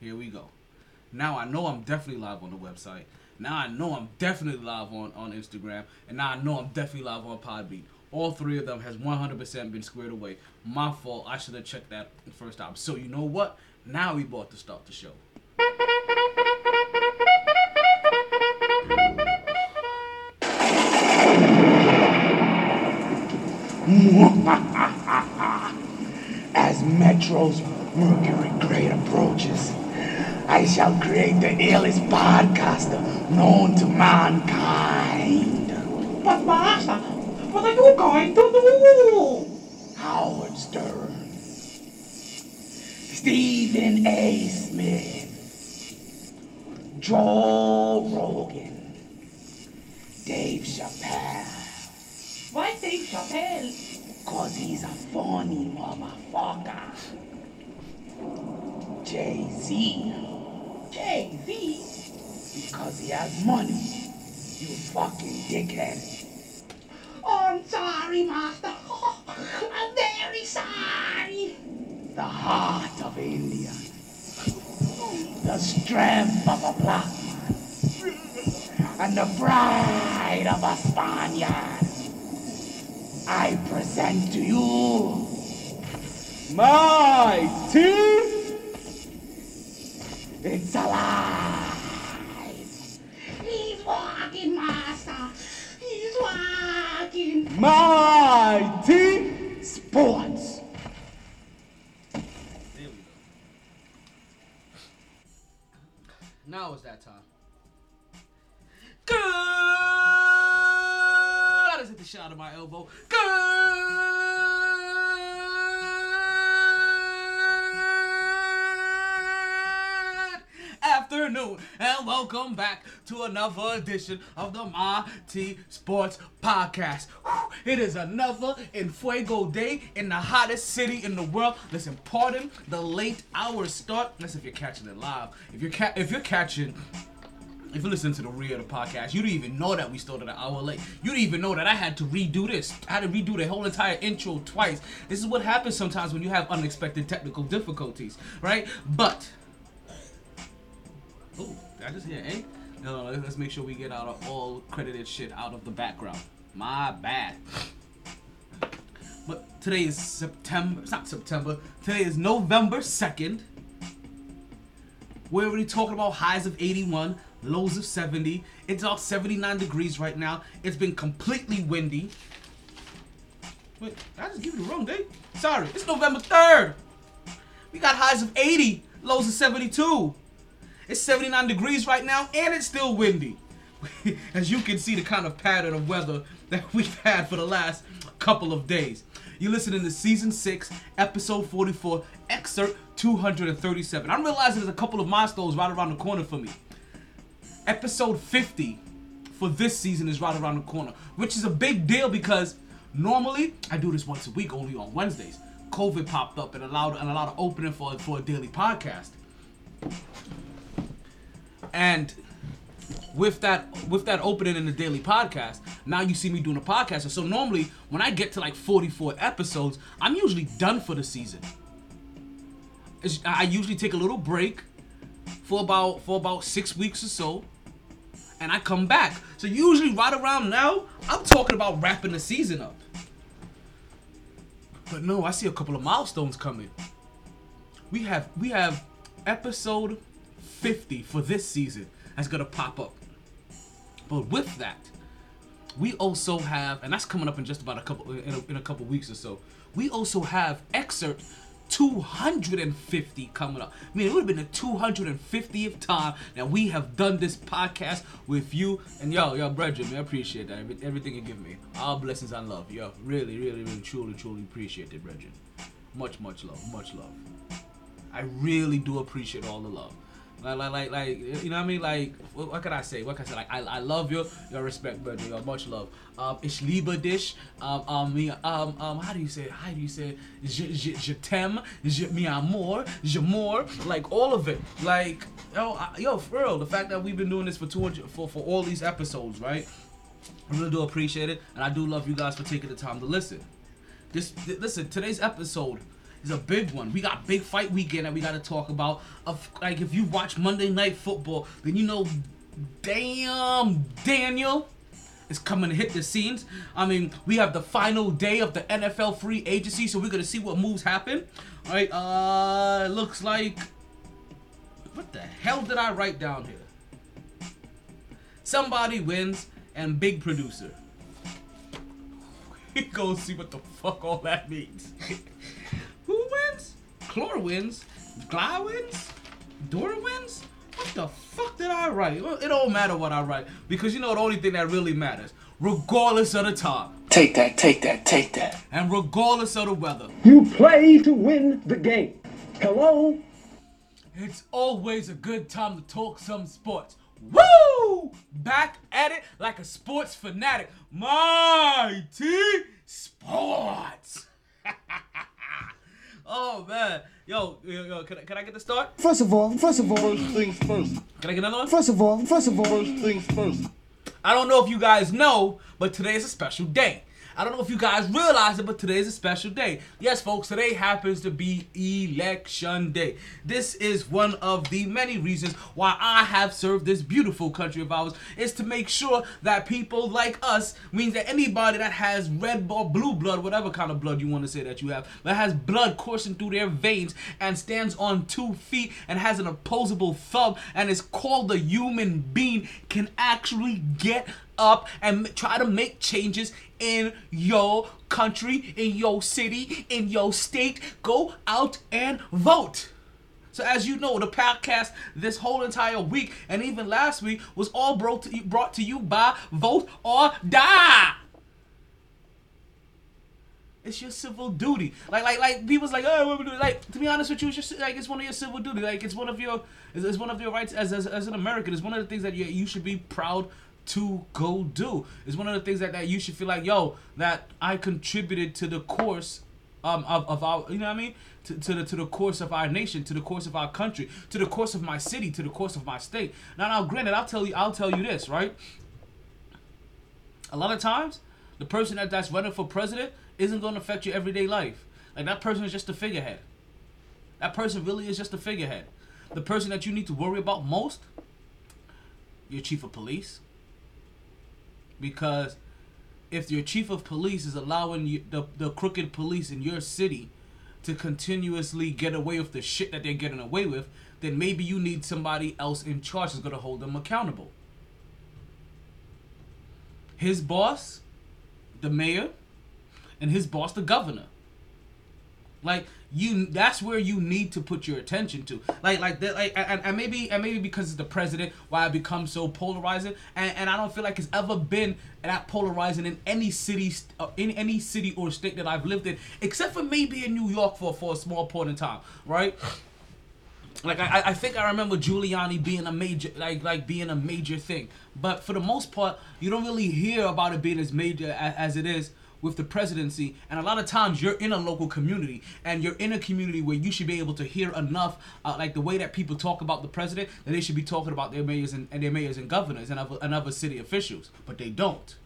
Here we go. Now I know I'm definitely live on the website. Now I know I'm definitely live on, on Instagram. And now I know I'm definitely live on Podbean. All three of them has 100% been squared away. My fault. I should have checked that first time. So you know what? Now we bought to start the show. As Metro's Mercury Grade approaches, I shall create the illest podcaster known to mankind. But Master, what are you going to do? Howard Stern, Stephen A. Smith, Joe Rogan, Dave Chappelle. Why Dave Chappelle? Cause he's a funny motherfucker. Jay-Z. Jay-Z? Because he has money. You fucking dickhead. Oh, I'm sorry, Master. I'm very sorry. The heart of India. The strength of a black man. And the pride of a Spaniard. I present to you MyT! It's alive. He's walking, Master. He's walking. MyT! Sports. There we go. Now it's that time. Good. I just hit the shot of my elbow. Good afternoon and welcome back to another edition of the My T Sports Podcast. It is another in Fuego day in the hottest city in the world. Listen, pardon the late hour start. Listen, if you're catching it live, if you're ca- if you're catching if you listen to the real of the podcast, you didn't even know that we started an hour late. You didn't even know that I had to redo this. I had to redo the whole entire intro twice. This is what happens sometimes when you have unexpected technical difficulties, right? But, oh, I just hear eh? No, no, let's make sure we get out of all credited shit out of the background. My bad. But today is September. It's not September. Today is November 2nd. We're already talking about highs of 81, lows of 70. It's all 79 degrees right now. It's been completely windy. Wait, I just give you the wrong date? Sorry, it's November 3rd. We got highs of 80, lows of 72. It's 79 degrees right now, and it's still windy. As you can see, the kind of pattern of weather that we've had for the last couple of days. You're listening to season 6, episode 44, excerpt 237. I'm realizing there's a couple of milestones right around the corner for me. Episode 50 for this season is right around the corner, which is a big deal because normally I do this once a week, only on Wednesdays. COVID popped up and allowed and allowed an opening for for a daily podcast. And with that with that opening in the daily podcast, now you see me doing a podcast. And so normally when I get to like 44 episodes, I'm usually done for the season. I usually take a little break for about for about six weeks or so, and I come back. So usually right around now, I'm talking about wrapping the season up. But no, I see a couple of milestones coming. We have we have episode 50 for this season that's gonna pop up. But with that, we also have, and that's coming up in just about a couple in a, in a couple weeks or so. We also have excerpt 250 coming up. I mean, it would have been the 250th time that we have done this podcast with you. And yo, yo, brethren, man, I appreciate that. Everything you give me. All blessings and love. Yo, really, really, really, truly, truly appreciate it, brethren. Much, much love. Much love. I really do appreciate all the love. Like, like, like, like, you know what I mean? Like, what, what can I say? What can I say? Like, I, I love you, your respect, brother, your much love. Um, ich liebe dich. Um, um, me, um, um, how do you say? it? How do you say? it? Je, je, je t'aime, je mi amour, je more, like all of it. Like, yo, I, yo, for real, the fact that we've been doing this for 200, for, for all these episodes, right? I really do appreciate it, and I do love you guys for taking the time to listen. This, th- listen, today's episode is a big one. We got big fight weekend that we got to talk about. Of like if you watch Monday Night Football, then you know, damn Daniel is coming to hit the scenes. I mean, we have the final day of the NFL free agency, so we're gonna see what moves happen. All right, uh, looks like what the hell did I write down here? Somebody wins and big producer. Go see what the fuck all that means. Who wins? Chlor wins. Gly wins. Dora wins. What the fuck did I write? Well, It don't matter what I write because you know the only thing that really matters, regardless of the time Take that, take that, take that. and regardless of the weather, You play to win the game. Hello? it's always a good time to talk some sports. Woo! Back at it like a sports fanatic. MyT Sports. oh man, yo, yo, yo, can I, can I get the start? First of all, first of all, First things first. Can I get another one? first of all, first of all, First things first. I don't know if you guys know, but today is a special day. I don't know if you guys realize it, but today is a special day. Yes, folks, today happens to be election day. This is one of the many reasons why I have served this beautiful country of ours is to make sure that people like us means that anybody that has red or blue blood, whatever kind of blood you want to say that you have, that has blood coursing through their veins and stands on two feet and has an opposable thumb and is called a human being can actually get up and try to make changes in your country, in your city, in your state. Go out and vote. So as you know, the podcast this whole entire week and even last week was all brought to you, brought to you by Vote or Die. It's your civil duty. Like, like, like people's like, oh, what we do? Like, to be honest with you, it's just like it's one of your civil duty. Like, it's one of your, it's, it's one of your rights as, as as an American. It's one of the things that you you should be proud to go do. It's one of the things that, that you should feel like, yo, that I contributed to the course um, of, of our, you know what I mean? To, to the to the course of our nation, to the course of our country, to the course of my city, to the course of my state. Now, now, granted, I'll tell you, I'll tell you this, right? A lot of times, the person that that's running for president isn't going to affect your everyday life. Like that person is just a figurehead. That person really is just a figurehead. The person that you need to worry about most, your chief of police, because if your chief of police is allowing you, the, the crooked police in your city to continuously get away with the shit that they're getting away with, then maybe you need somebody else in charge that's going to hold them accountable. His boss, the mayor, and his boss, the governor. Like you, that's where you need to put your attention to. Like, like that, like, and, and maybe, and maybe because it's the president, why it becomes so polarizing. And, and I don't feel like it's ever been that polarizing in any city, uh, in any city or state that I've lived in, except for maybe in New York for for a small point in time, right? Like I, I think I remember Giuliani being a major, like like being a major thing. But for the most part, you don't really hear about it being as major as, as it is with the presidency. And a lot of times, you're in a local community, and you're in a community where you should be able to hear enough, uh, like the way that people talk about the president, that they should be talking about their mayors and, and their mayors and governors and other, and other city officials. But they don't.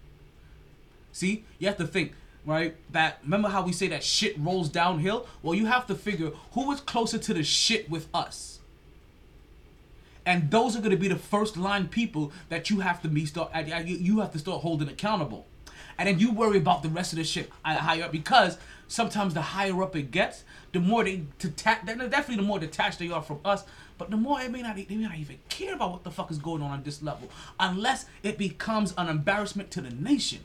See, you have to think, right? That remember how we say that shit rolls downhill? Well, you have to figure who is closer to the shit with us. And those are going to be the first line people that you have to be start. you have to start holding accountable, and then you worry about the rest of the shit higher up because sometimes the higher up it gets, the more they detach. Definitely, the more detached they are from us. But the more it may not, they may not even care about what the fuck is going on on this level, unless it becomes an embarrassment to the nation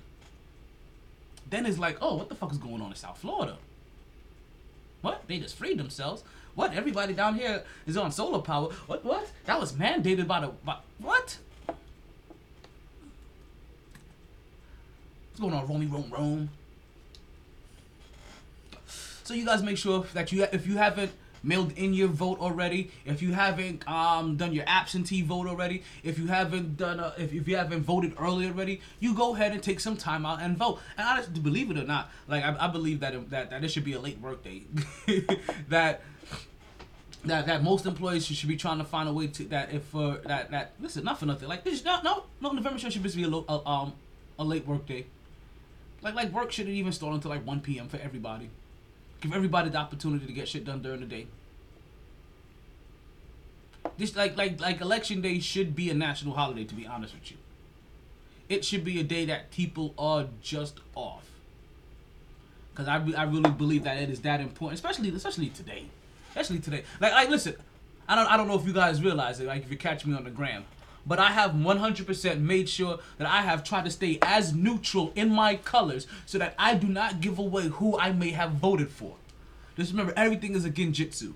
then it's like, oh, what the fuck is going on in South Florida? What? They just freed themselves. What? Everybody down here is on solar power. What? What? That was mandated by the. By, what? What's going on, Romy Rome Rome? So you guys make sure that you, if you haven't mailed in your vote already, if you haven't um, done your absentee vote already, if you haven't done, uh, if, if you haven't voted early already, you go ahead and take some time out and vote. And honestly, believe it or not, like I, I believe that that that it should be a late work day. that that that most employees should, should be trying to find a way to that if uh, that that listen not for nothing like this no no no November should just be a, lo- a um a late work day. Like like work shouldn't even start until like 1 p.m. for everybody. Give everybody the opportunity to get shit done during the day. This like like like election day should be a national holiday. To be honest with you, it should be a day that people are just off. Cause I, I really believe that it is that important, especially especially today, especially today. Like like listen, I don't I don't know if you guys realize it. Like if you catch me on the gram, but I have 100% made sure that I have tried to stay as neutral in my colors so that I do not give away who I may have voted for. Just remember, everything is a genjutsu.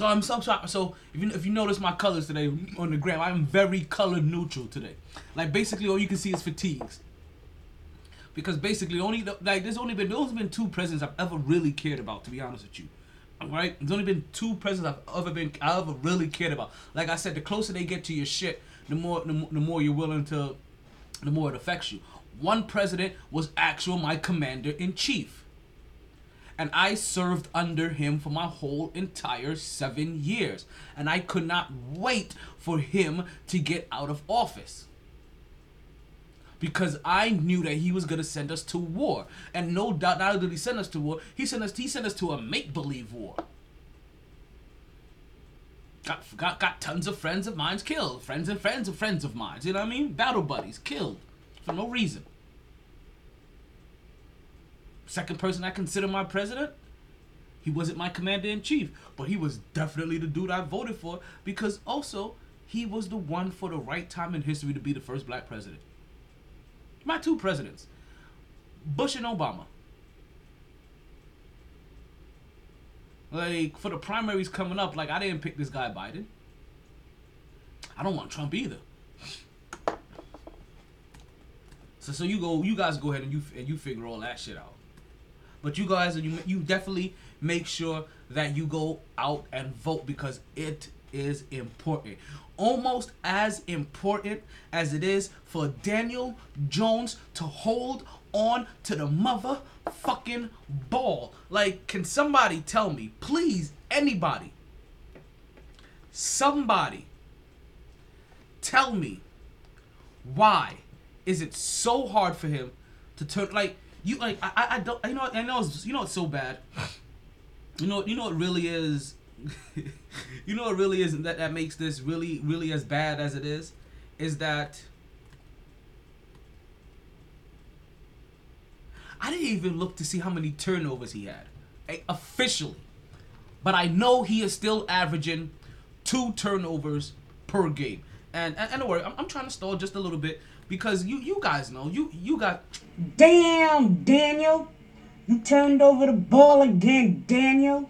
So I'm so. So if you if you notice my colors today on the gram, I'm very color neutral today. Like basically, all you can see is fatigues. Because basically, only like there's only been there's been two presidents I've ever really cared about. To be honest with you, Right? There's only been two presidents I've ever been I ever really cared about. Like I said, the closer they get to your shit, the more the, the more you're willing to, the more it affects you. One president was actual my commander in chief and I served under him for my whole entire seven years. And I could not wait for him to get out of office. Because I knew that he was gonna send us to war. And no doubt not only did he send us to war, he sent us he sent us to a make-believe war. Got, got got tons of friends of mine killed. Friends and friends of friends of mine. You know what I mean? Battle buddies killed for no reason. Second person I consider my president, he wasn't my commander in chief, but he was definitely the dude I voted for because also he was the one for the right time in history to be the first black president. My two presidents, Bush and Obama. Like for the primaries coming up, like I didn't pick this guy Biden. I don't want Trump either. So so you go, you guys go ahead and you and you figure all that shit out. But you guys, you you definitely make sure that you go out and vote because it is important. Almost as important as it is for Daniel Jones to hold on to the motherfucking ball. Like, can somebody tell me, please, anybody, somebody, tell me why is it so hard for him to turn like you like I I, don't I know I know it's, you know it's so bad. You know you know what really is. you know what really is that that makes this really really as bad as it is, is that. I didn't even look to see how many turnovers he had, eh, officially, but I know he is still averaging two turnovers per game. And and, and don't worry, I'm, I'm trying to stall just a little bit because you you guys know you you got Damn, Daniel. You turned over the ball again, Daniel.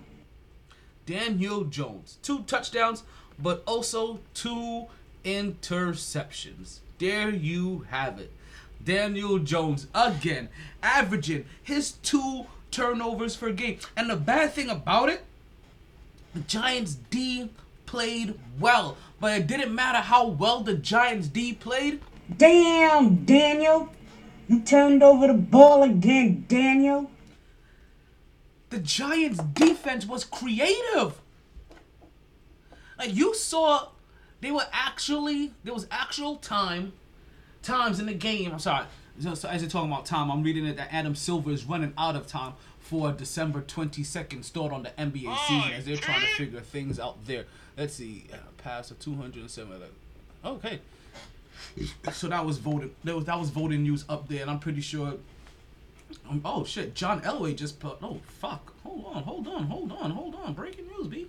Daniel Jones. Two touchdowns, but also two interceptions. There you have it. Daniel Jones again, averaging his two turnovers per game. And the bad thing about it, the Giants D played well. But it didn't matter how well the Giants D played. Damn, Daniel. You turned over the ball again, Daniel. The Giants defense was creative. Like you saw, they were actually there was actual time, times in the game. I'm sorry. So, so as you're talking about time, I'm reading it that Adam Silver is running out of time for December 22nd start on the NBA season as they're trying to figure things out there. Let's see, uh, pass of 207. Okay. So that was voted. That was that was voting news up there, and I'm pretty sure um, oh shit, John Elway just put. Oh fuck! Hold on, hold on, hold on, hold on. Breaking news, B.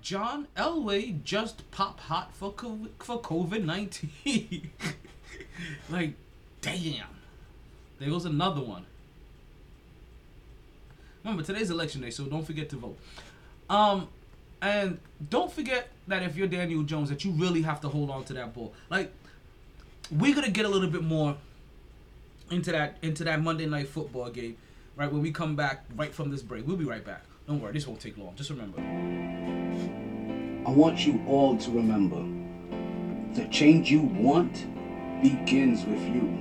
John Elway just pop hot for COVID, for COVID nineteen. like, damn. There goes another one. Remember today's election day, so don't forget to vote. Um, and don't forget that if you're Daniel Jones, that you really have to hold on to that ball. Like, we're gonna get a little bit more into that into that Monday night football game, right? When we come back right from this break, we'll be right back. Don't worry, this won't take long. Just remember. I want you all to remember the change you want begins with you.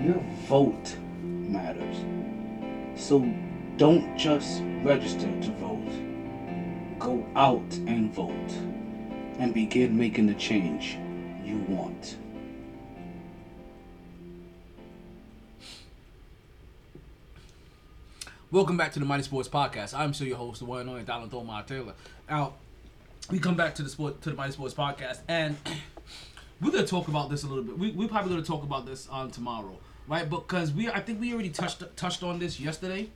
Your vote matters. So don't just register to vote. Go out and vote. and begin making the change you want. Welcome back to the MyT Sports Podcast. I'm still your host, the one and only Donald Thomar Taylor. Now, we come back to the sport to the MyT Sports Podcast, and we're gonna talk about this a little bit. We we're probably gonna talk about this on tomorrow, right? Because we I think we already touched touched on this yesterday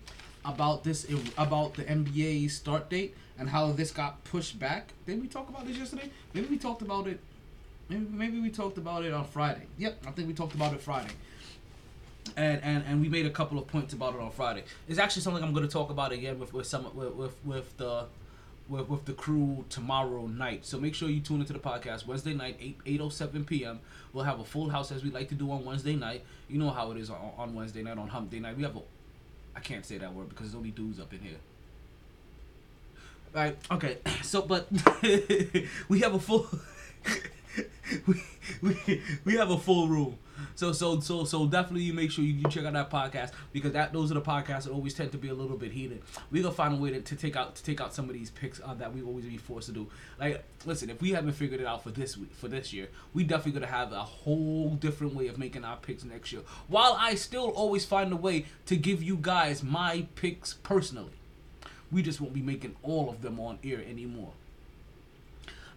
about this about the NBA start date and how this got pushed back. Did we talk about this yesterday? Maybe we talked about it. Maybe, maybe we talked about it on Friday. Yep, I think we talked about it Friday and, and and we made a couple of points about it on Friday. It's actually something I'm going to talk about again with with some with with, with the with, with the crew tomorrow night. So make sure you tune into the podcast Wednesday night 8 807 p.m. We'll have a full house as we like to do on Wednesday night. You know how it is on, on Wednesday night on Hump Day night. We have a I can't say that word because there's only dudes up in here. Right. Okay. So, but we have a full. we, we, we have a full room. So so so so definitely you make sure you, you check out that podcast because that those are the podcasts that always tend to be a little bit heated. We gonna find a way to, to take out to take out some of these picks uh, that we always be forced to do. Like listen, if we haven't figured it out for this week for this year, we definitely gonna have a whole different way of making our picks next year. While I still always find a way to give you guys my picks personally. We just won't be making all of them on air anymore.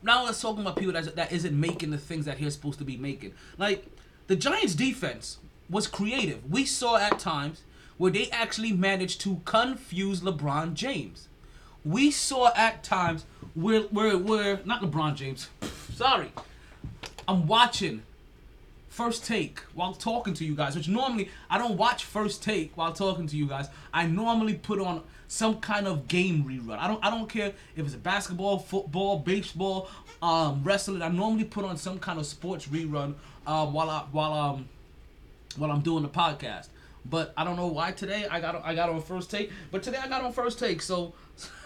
Now let's talk about people that, that isn't making the things that he's supposed to be making. Like the Giants' defense was creative. We saw at times where they actually managed to confuse LeBron James. We saw at times where where where not LeBron James. Sorry. I'm watching first take while talking to you guys, which normally I don't watch first take while talking to you guys. I normally put on some kind of game rerun. I don't I don't care if it's a basketball, football, baseball, um, wrestling. I normally put on some kind of sports rerun um, while I while um while I'm doing the podcast. But I don't know why today I got I got on first take. But today I got on first take, so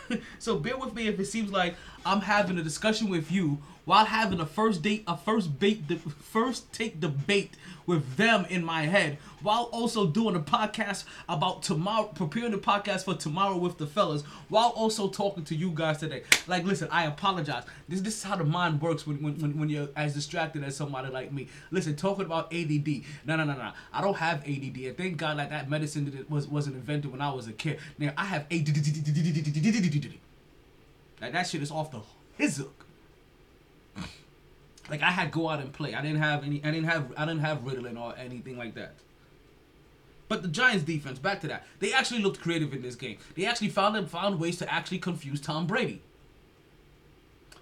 so bear with me if it seems like I'm having a discussion with you while having a first date, a first bait, the first take debate with them in my head, while also doing a podcast about tomorrow, preparing the podcast for tomorrow with the fellas, while also talking to you guys today. Like, listen, I apologize. This this is how the mind works when when, when, when you're as distracted as somebody like me. Listen, talking about ADD. No, no, no, no. I don't have ADD. And thank God like that medicine that was wasn't invented when I was a kid. Now I have ADD. Like that shit is off the hook. Like I had go out and play. I didn't have any. I didn't have. I didn't have Ritalin or anything like that. But the Giants defense, back to that, they actually looked creative in this game. They actually found found ways to actually confuse Tom Brady.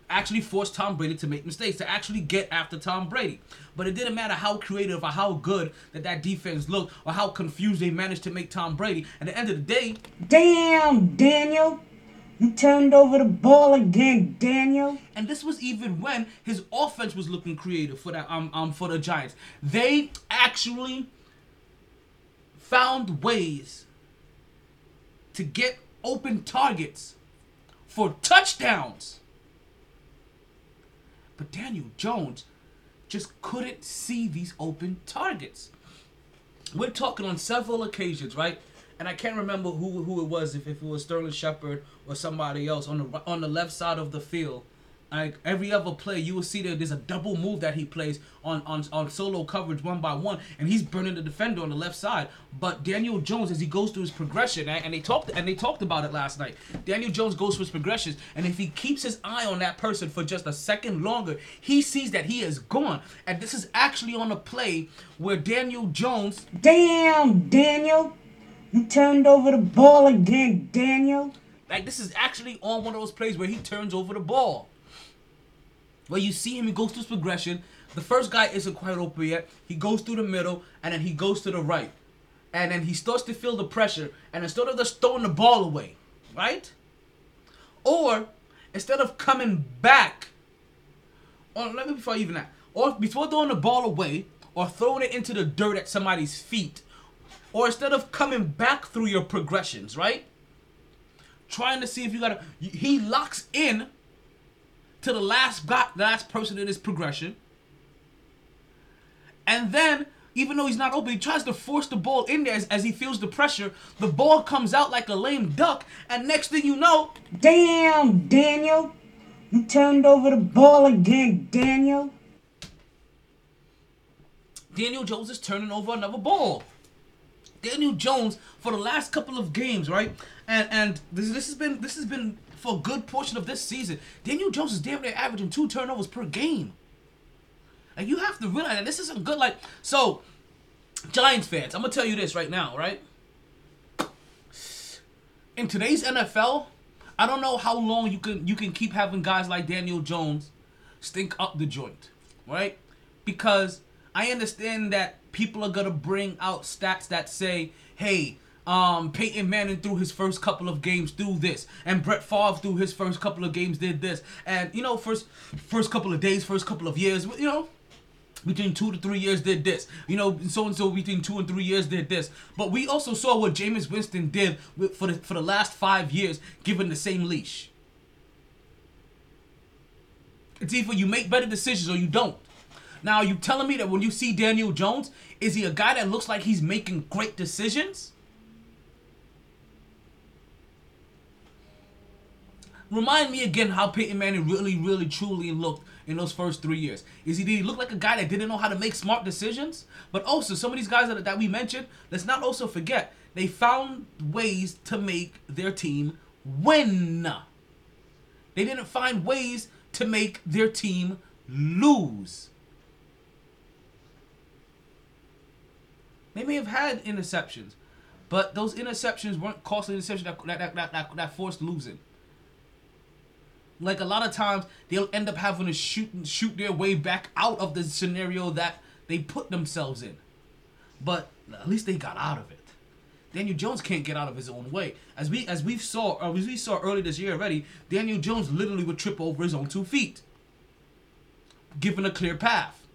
Actually forced Tom Brady to make mistakes, to actually get after Tom Brady. But it didn't matter how creative or how good that that defense looked or how confused they managed to make Tom Brady. At the end of the day, damn Daniel, you turned over the ball again, Daniel. And this was even when his offense was looking creative for that um um for the Giants. They actually found ways to get open targets for touchdowns. But Daniel Jones just couldn't see these open targets. We're talking on several occasions, right? And I can't remember who who it was, if, if it was Sterling Shepard or somebody else on the on the left side of the field. Like every other play, you will see that there's a double move that he plays on, on on solo coverage one by one, and he's burning the defender on the left side. But Daniel Jones, as he goes through his progression, and they talked and they talked about it last night. Daniel Jones goes through his progressions, and if he keeps his eye on that person for just a second longer, he sees that he is gone. And this is actually on a play where Daniel Jones. Damn, Daniel. You turned over the ball again, Daniel. Like this is actually on one of those plays where he turns over the ball. Where you see him, he goes through his progression. The first guy isn't quite open yet. He goes through the middle and then he goes to the right. And then he starts to feel the pressure. And instead of just throwing the ball away, right? Or instead of coming back, or let me before even that, or before throwing the ball away or throwing it into the dirt at somebody's feet, or instead of coming back through your progressions, right? Trying to see if you gotta. He locks in to the last guy, the last person in his progression, and then even though he's not open, he tries to force the ball in there as, as he feels the pressure. The ball comes out like a lame duck, and next thing you know, damn Daniel, You turned over the ball again, Daniel. Daniel Jones is turning over another ball. Daniel Jones for the last couple of games, right? And and this this has been this has been for a good portion of this season. Daniel Jones is damn near averaging two turnovers per game. And you have to realize that this isn't good. Like so, Giants fans, I'm gonna tell you this right now, right? In today's NFL, I don't know how long you can you can keep having guys like Daniel Jones stink up the joint, right? Because I understand that people are gonna bring out stats that say, "Hey, um, Peyton Manning through his first couple of games do this, and Brett Favre through his first couple of games did this, and you know, first first couple of days, first couple of years, you know." Between two to three years did this, you know, so and so between two and three years did this. But we also saw what Jameis Winston did for the for the last five years, given the same leash. It's either you make better decisions or you don't. Now, you telling me that when you see Daniel Jones, is he a guy that looks like he's making great decisions? Remind me again how Peyton Manning really, really, truly looked in those first three years. Is he did he look like a guy that didn't know how to make smart decisions? But also, some of these guys that, that we mentioned, let's not also forget they found ways to make their team win. They didn't find ways to make their team lose. They may have had interceptions, but those interceptions weren't costly interceptions that that, that, that, that forced losing. Like a lot of times, they'll end up having to shoot shoot their way back out of the scenario that they put themselves in. But at least they got out of it. Daniel Jones can't get out of his own way. As we as we saw or as we saw early this year already, Daniel Jones literally would trip over his own two feet, given a clear path.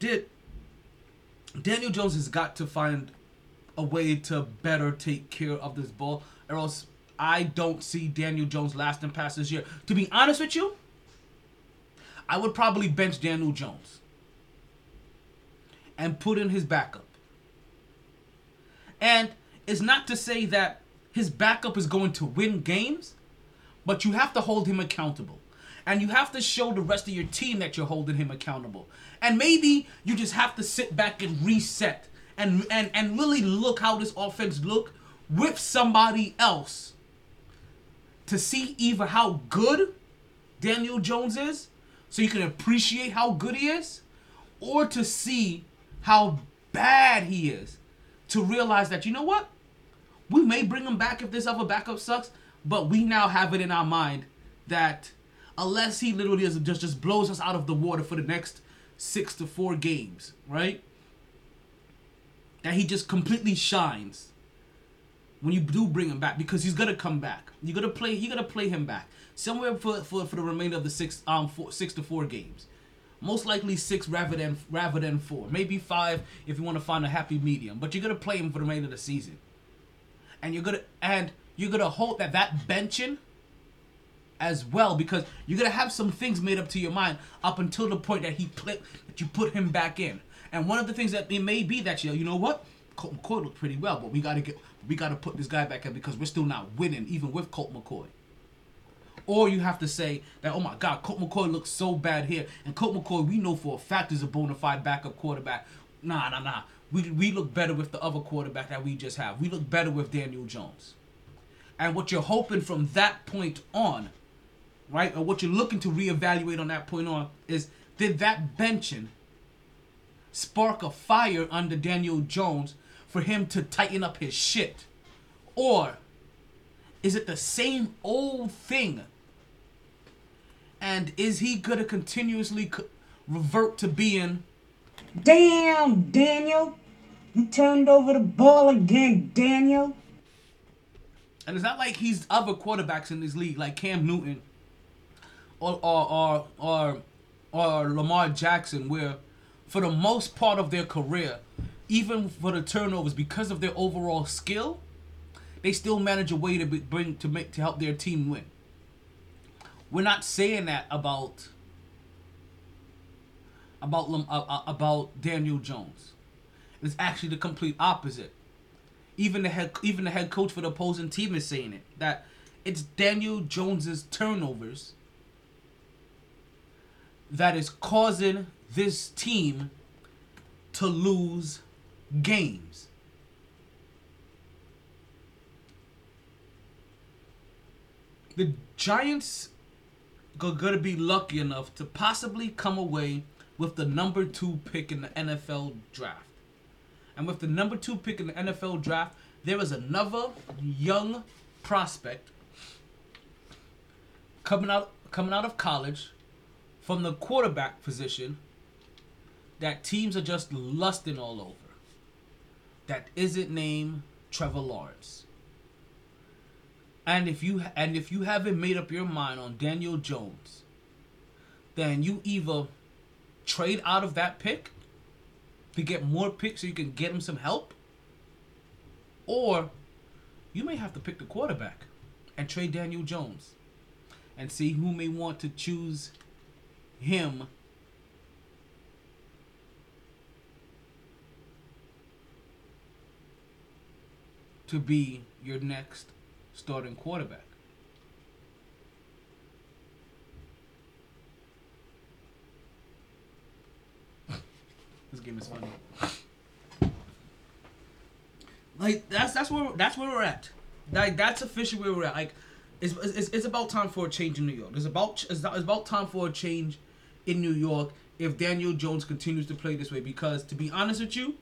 Did Daniel Jones has got to find a way to better take care of this ball, or else I don't see Daniel Jones lasting past this year. To be honest with you, I would probably bench Daniel Jones and put in his backup. And it's not to say that his backup is going to win games, but you have to hold him accountable. And you have to show the rest of your team that you're holding him accountable. And maybe you just have to sit back and reset and and, and really look how this offense look with somebody else to see either how good Daniel Jones is, so you can appreciate how good he is, or to see how bad he is, to realize that you know what, we may bring him back if this other backup sucks, but we now have it in our mind that unless he literally just just, blows us out of the water for the next six to four games, right? That he just completely shines when you do bring him back because he's gonna come back. You're gonna play. You're gonna play him back somewhere for, for, for the remainder of the six um four, six to four games. Most likely six rather than rather than four, maybe five if you want to find a happy medium. But you're gonna play him for the remainder of the season, and you're gonna and you're gonna hope that that benching as well because you're gonna have some things made up to your mind up until the point that he play that you put him back in. And one of the things that it may be that you you know what Colt McCoy looked pretty well, but we gotta get we gotta put this guy back in because we're still not winning even with Colt McCoy. Or you have to say that oh my God, Colt McCoy looks so bad here, and Colt McCoy we know for a fact is a bona fide backup quarterback. Nah, nah, nah. We we look better with the other quarterback that we just have. We look better with Daniel Jones. And what you're hoping from that point on right? Or what you're looking to reevaluate on that point on is did that benching spark a fire under Daniel Jones for him to tighten up his shit? Or is it the same old thing? And is he going to continuously co- revert to being. Damn, Daniel. You turned over the ball again, Daniel. And it's not like he's other quarterbacks in this league, like Cam Newton or or or or, Lamar Jackson, where for the most part of their career, even for the turnovers, because of their overall skill, they still manage a way to bring to make to help their team win. We're not saying that about about uh, uh, about Daniel Jones. It's actually the complete opposite. Even the head even the head coach for the opposing team is saying it that it's Daniel Jones's turnovers that is causing this team to lose games. The Giants are going to be lucky enough to possibly come away with the number two pick in the NFL draft. And with the number two pick in the NFL draft, there is another young prospect coming out coming out of college from the quarterback position that teams are just lusting all over. That isn't named Trevor Lawrence. And if you and if you haven't made up your mind on Daniel Jones, then you either trade out of that pick to get more picks so you can get him some help, or you may have to pick the quarterback and trade Daniel Jones and see who may want to choose him to be your next starting quarterback. this game is funny. Like that's that's where that's where we're at. Like that's officially where we're at. Like it's, it's, it's about time for a change in New York. It's about it's about time for a change in New York if Daniel Jones continues to play this way. Because to be honest with you,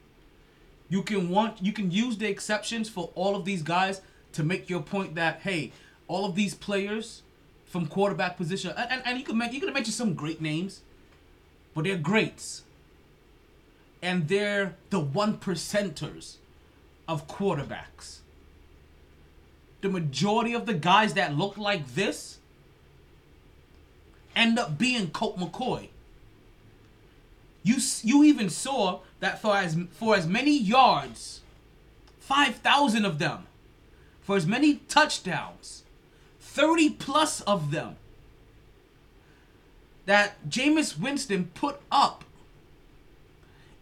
you can want you can use the exceptions for all of these guys to make your point that hey, all of these players from quarterback position and, and, and you can make you can mention some great names, but they're greats. And they're the one percenters of quarterbacks. The majority of the guys that look like this end up being Colt McCoy. You you even saw that for as for as many yards, five thousand of them, for as many touchdowns, thirty plus of them, that Jameis Winston put up.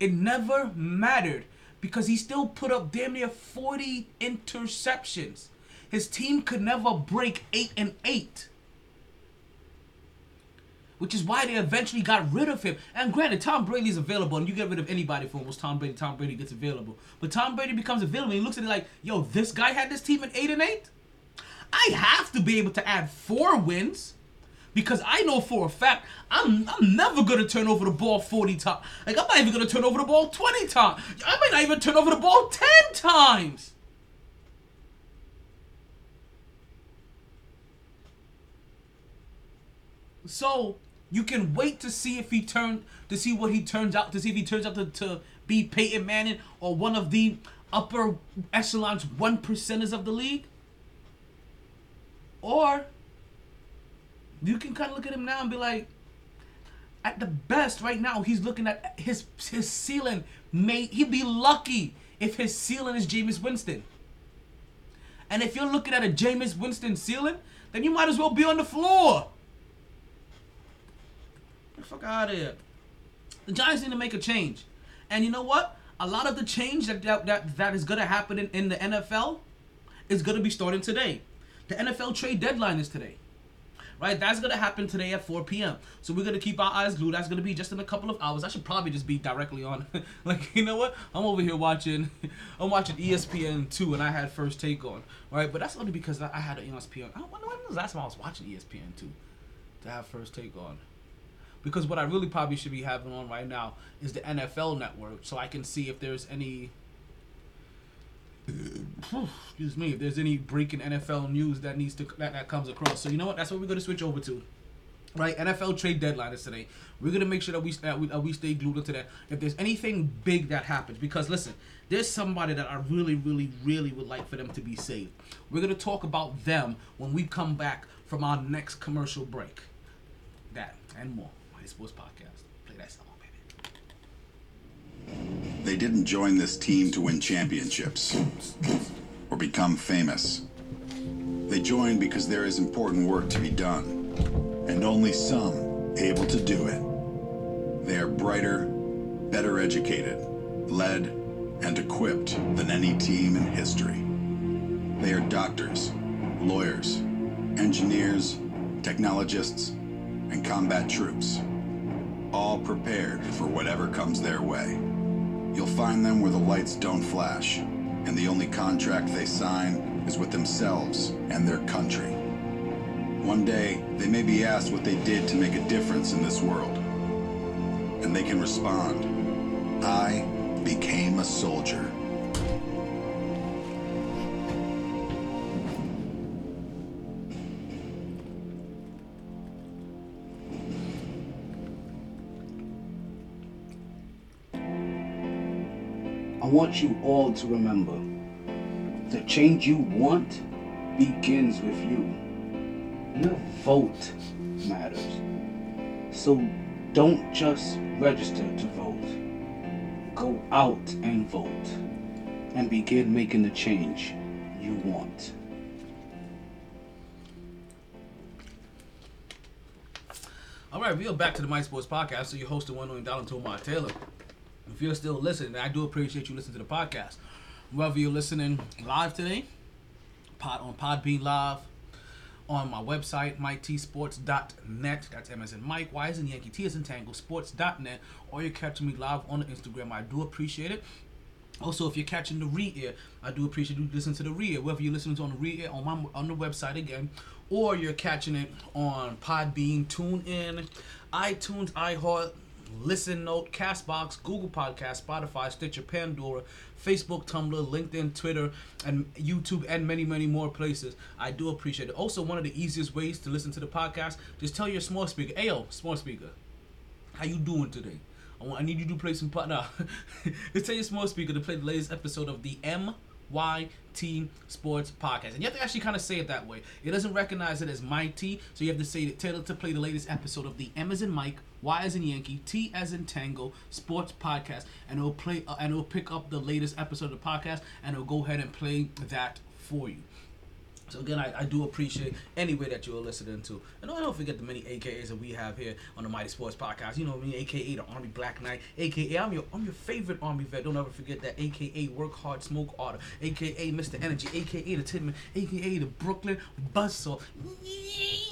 It never mattered because he still put up damn near forty interceptions. His team could never break eight and eight which is why they eventually got rid of him. And granted, Tom Brady's available, and you get rid of anybody for almost Tom Brady. Tom Brady gets available, but Tom Brady becomes available. And he looks at it like, "Yo, this guy had this team at eight and eight. I have to be able to add four wins." Because I know for a fact I'm I'm never gonna turn over the ball 40 times. Like I'm not even gonna turn over the ball 20 times. I might not even turn over the ball 10 times. So you can wait to see if he turn to see what he turns out to see if he turns out to, to be Peyton Manning or one of the upper echelons one percenters of the league. Or you can kind of look at him now and be like, at the best right now, he's looking at his his ceiling. May he'd be lucky if his ceiling is Jameis Winston. And if you're looking at a Jameis Winston ceiling, then you might as well be on the floor. Fuck out of here. The Giants need to make a change. And you know what? A lot of the change that that, that, that is going to happen in, in the NFL is going to be starting today. The NFL trade deadline is today. Right? That's going to happen today at 4 p.m. So we're going to keep our eyes glued. That's going to be just in a couple of hours. I should probably just be directly on. like, you know what? I'm over here watching I'm watching ESPN 2 and I had first take on. Right? But that's only because I had an ESPN. I wonder when was the last time I was watching ESPN 2 to have first take on because what I really probably should be having on right now is the NFL network, so I can see if there's any. excuse me, if there's any breaking NFL news that needs to that, that comes across. So you know what? That's what we're gonna switch over to. Right, NFL trade deadline is today. We're gonna make sure that we that we, that we stay glued into that. If there's anything big that happens, because listen, there's somebody that I really, really, really would like for them to be saved. We're gonna talk about them when we come back from our next commercial break. That and more. Sports Podcast. Play that song, baby. They didn't join this team to win championships or become famous. They joined because there is important work to be done, and only some able to do it. They are brighter, better educated, led, and equipped than any team in history. They are doctors, lawyers, engineers, technologists, and combat troops, all prepared for whatever comes their way. You'll find them where the lights don't flash, and the only contract they sign is with themselves and their country. One day, they may be asked what they did to make a difference in this world. And they can respond, I became a soldier. Want you all to remember the change you want begins with you. Your vote matters. So don't just register to vote. Go out and vote and begin making the change you want. All right, we are back to the MyT Sports Podcast. So your host, the one only Donald Tomar Taylor. If you're still listening, I do appreciate you listening to the podcast. Whether you're listening live today, pod on Podbean Live, on my website, mytsports.net. That's M as in Mike, Y as in Yankee, T as in Tango, sports.net. Or you're catching me live on Instagram. I do appreciate it. Also, if you're catching the re-air, I do appreciate you listening to the re-air. Whether you're listening to on the re-air on my on the website again, or you're catching it on Podbean, TuneIn, iTunes, iHeart, Listen Note, Castbox, Google Podcast, Spotify, Stitcher, Pandora, Facebook, Tumblr, LinkedIn, Twitter, and YouTube, and many, many more places. I do appreciate it. Also, one of the easiest ways to listen to the podcast, just tell your small speaker, Ayo, small speaker, how you doing today? I, want, I need you to play some now. Just tell your small speaker to play the latest episode of the MYT Sports Podcast. And you have to actually kind of say it that way. It doesn't recognize it as my T, so you have to say it, it to play the latest episode of the M as in Mike, Y as in Yankee, T as in Tango Sports Podcast, and it'll play uh, and it'll pick up the latest episode of the podcast, and it'll go ahead and play that for you. So again, I, I do appreciate any way that you're listening to. And don't, don't forget the many AKAs that we have here on the MyT Sports Podcast. You know me, AKA the Army Black Knight, AKA I'm your I'm your favorite Army vet. Don't ever forget that, AKA Work Hard, Smoke Harder, AKA Mr. Energy, AKA the Tidman, AKA the Brooklyn Buzzsaw.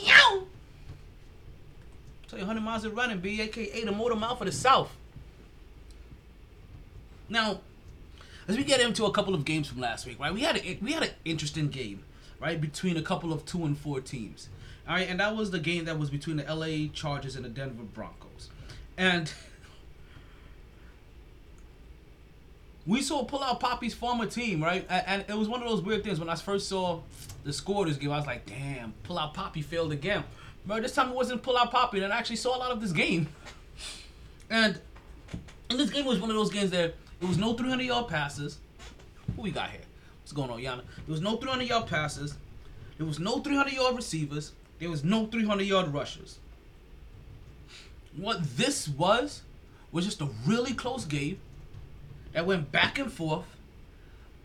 Yow! Tell you 100 miles of running, B, AKA the Motor Mouth of the South. Now, as we get into a couple of games from last week, right? We had a we had an interesting game, right, between a couple of two and four teams, all right, and that was the game that was between the L.A. Chargers and the Denver Broncos, and we saw pull out Poppy's former team, right, and, it was one of those weird things when I first saw the score this game. I was like, damn, pull out Poppy failed again, but this time it wasn't pull out Poppy, and I actually saw a lot of this game, and and this game was one of those games that it was no 300 yard passes. Who we got here? Going on, Yana? There was no 300 yard passes. There was no 300 yard receivers. There was no 300 yard rushers. What this was was just a really close game that went back and forth.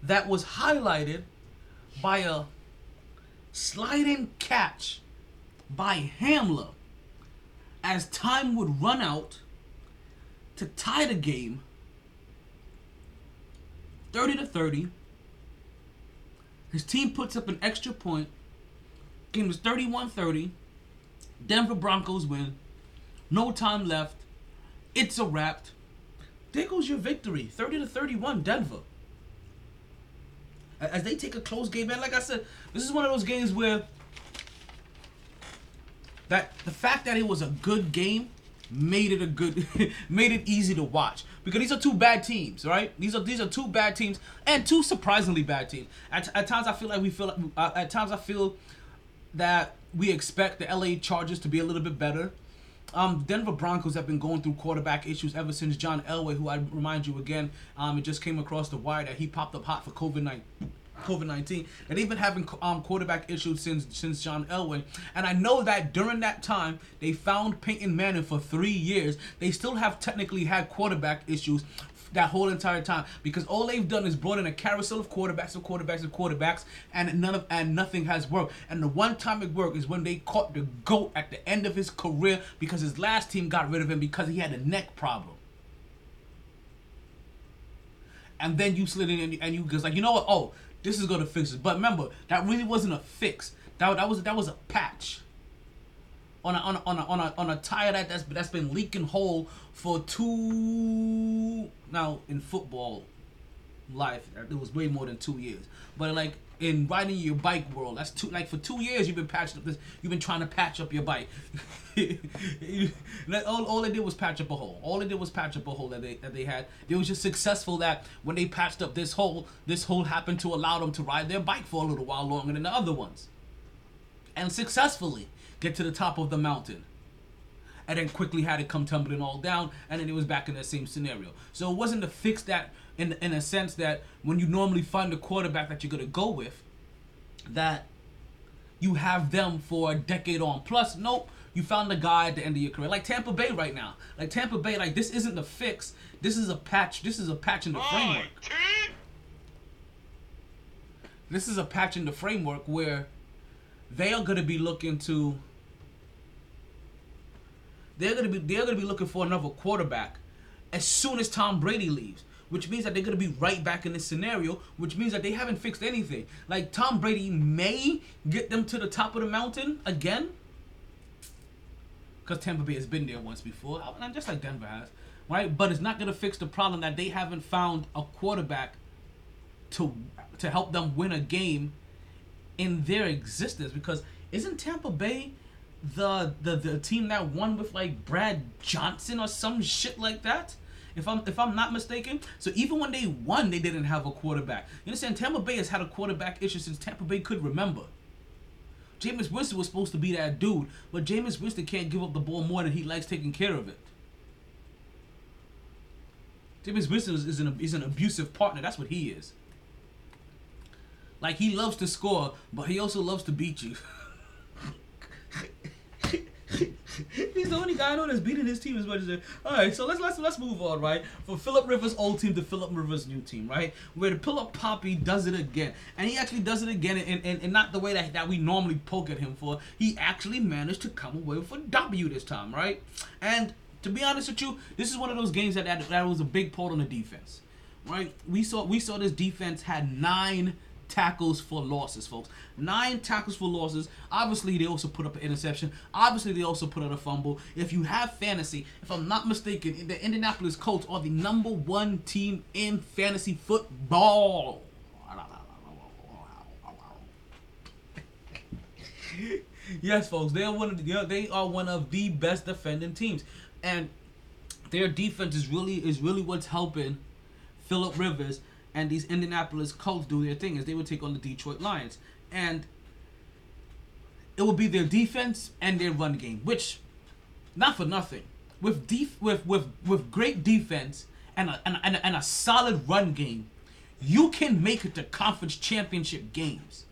That was highlighted by a sliding catch by Hamler as time would run out to tie the game 30 to 30. His team puts up an extra point. Game is 31-30. Denver Broncos win. No time left. It's a wrap. There goes your victory. 30 to 31 Denver. As they take a close game, man, like I said, this is one of those games where that the fact that it was a good game made it a good made it easy to watch. Because these are two bad teams right? These are these are two bad teams and two surprisingly bad teams. At, at times i feel like we feel uh, at times i feel that we expect the la chargers to be a little bit better. Um, Denver Broncos have been going through quarterback issues ever since John Elway, who I remind you again, um, it just came across the wire that he popped up hot for COVID nineteen. COVID nineteen, and been having um, quarterback issues since since John Elway. And I know that during that time they found Peyton Manning for three years. They still have technically had quarterback issues that whole entire time because all they've done is brought in a carousel of quarterbacks and quarterbacks and quarterbacks and none of and nothing has worked. And the one time it worked is when they caught the goat at the end of his career because his last team got rid of him because he had a neck problem. And then you slid in and you, and you like, you know what? Oh, this is gonna fix it. But remember, that really wasn't a fix. That, that was that was a patch on a on a, on a, on a, on a tire that that's, that's been leaking hole for two now in football life it was way more than two years but like in riding your bike world. That's two like for two years you've been patching up this you've been trying to patch up your bike. All, all they did was patch up a hole. All they did was patch up a hole that they that they had. It was just successful that when they patched up this hole this hole happened to allow them to ride their bike for a little while longer than the other ones. And successfully get to the top of the mountain. And then quickly had it come tumbling all down, and then it was back in that same scenario. So it wasn't to fix that in in a sense that when you normally find a quarterback that you're gonna go with, that you have them for a decade on. Plus, nope, you found the guy at the end of your career, like Tampa Bay right now. Like Tampa Bay, like this isn't the fix. This is a patch. This is a patch in the framework. This is a patch in the framework where they are going to be looking to they're going to be they're going to be looking for another quarterback as soon as Tom Brady leaves which means that they're going to be right back in this scenario which means that they haven't fixed anything. Like Tom Brady may get them to the top of the mountain again because Tampa Bay has been there once before. And just like Denver has right? But it's not going to fix the problem that they haven't found a quarterback to to help them win a game in their existence. Because isn't Tampa Bay the the the team that won with like Brad Johnson or some shit like that? If I'm if I'm not mistaken, so even when they won, they didn't have a quarterback. You understand? Tampa Bay has had a quarterback issue since Tampa Bay could remember. Jameis Winston was supposed to be that dude, but Jameis Winston can't give up the ball more than he likes taking care of it. Jameis Winston is, an is an abusive partner. That's what he is. Like he loves to score, but he also loves to beat you. He's the only guy I know that's beating his team as much as. All right, so let's let's let's move on, right? From Philip Rivers' old team to Philip Rivers' new team, right? Where the Philip Poppy does it again, and he actually does it again, and, and, and not the way that, that we normally poke at him for. He actually managed to come away with a W this time, right? And to be honest with you, this is one of those games that that, that was a big part on the defense, right? We saw we saw this defense had nine tackles for losses, folks. Nine tackles for losses. Obviously, they also put up an interception. Obviously, they also put out a fumble. If you have fantasy, if I'm not mistaken, the Indianapolis Colts are the number one team in fantasy football. yes, folks, they are one of the, they are one of the best defending teams, and their defense is really is really what's helping Philip Rivers and these Indianapolis Colts do their thing as they would take on the Detroit Lions. And it would be their defense and their run game, which not for nothing. With def- with with with great defense and a, and, a, and, a, solid run game, you can make it to conference championship games.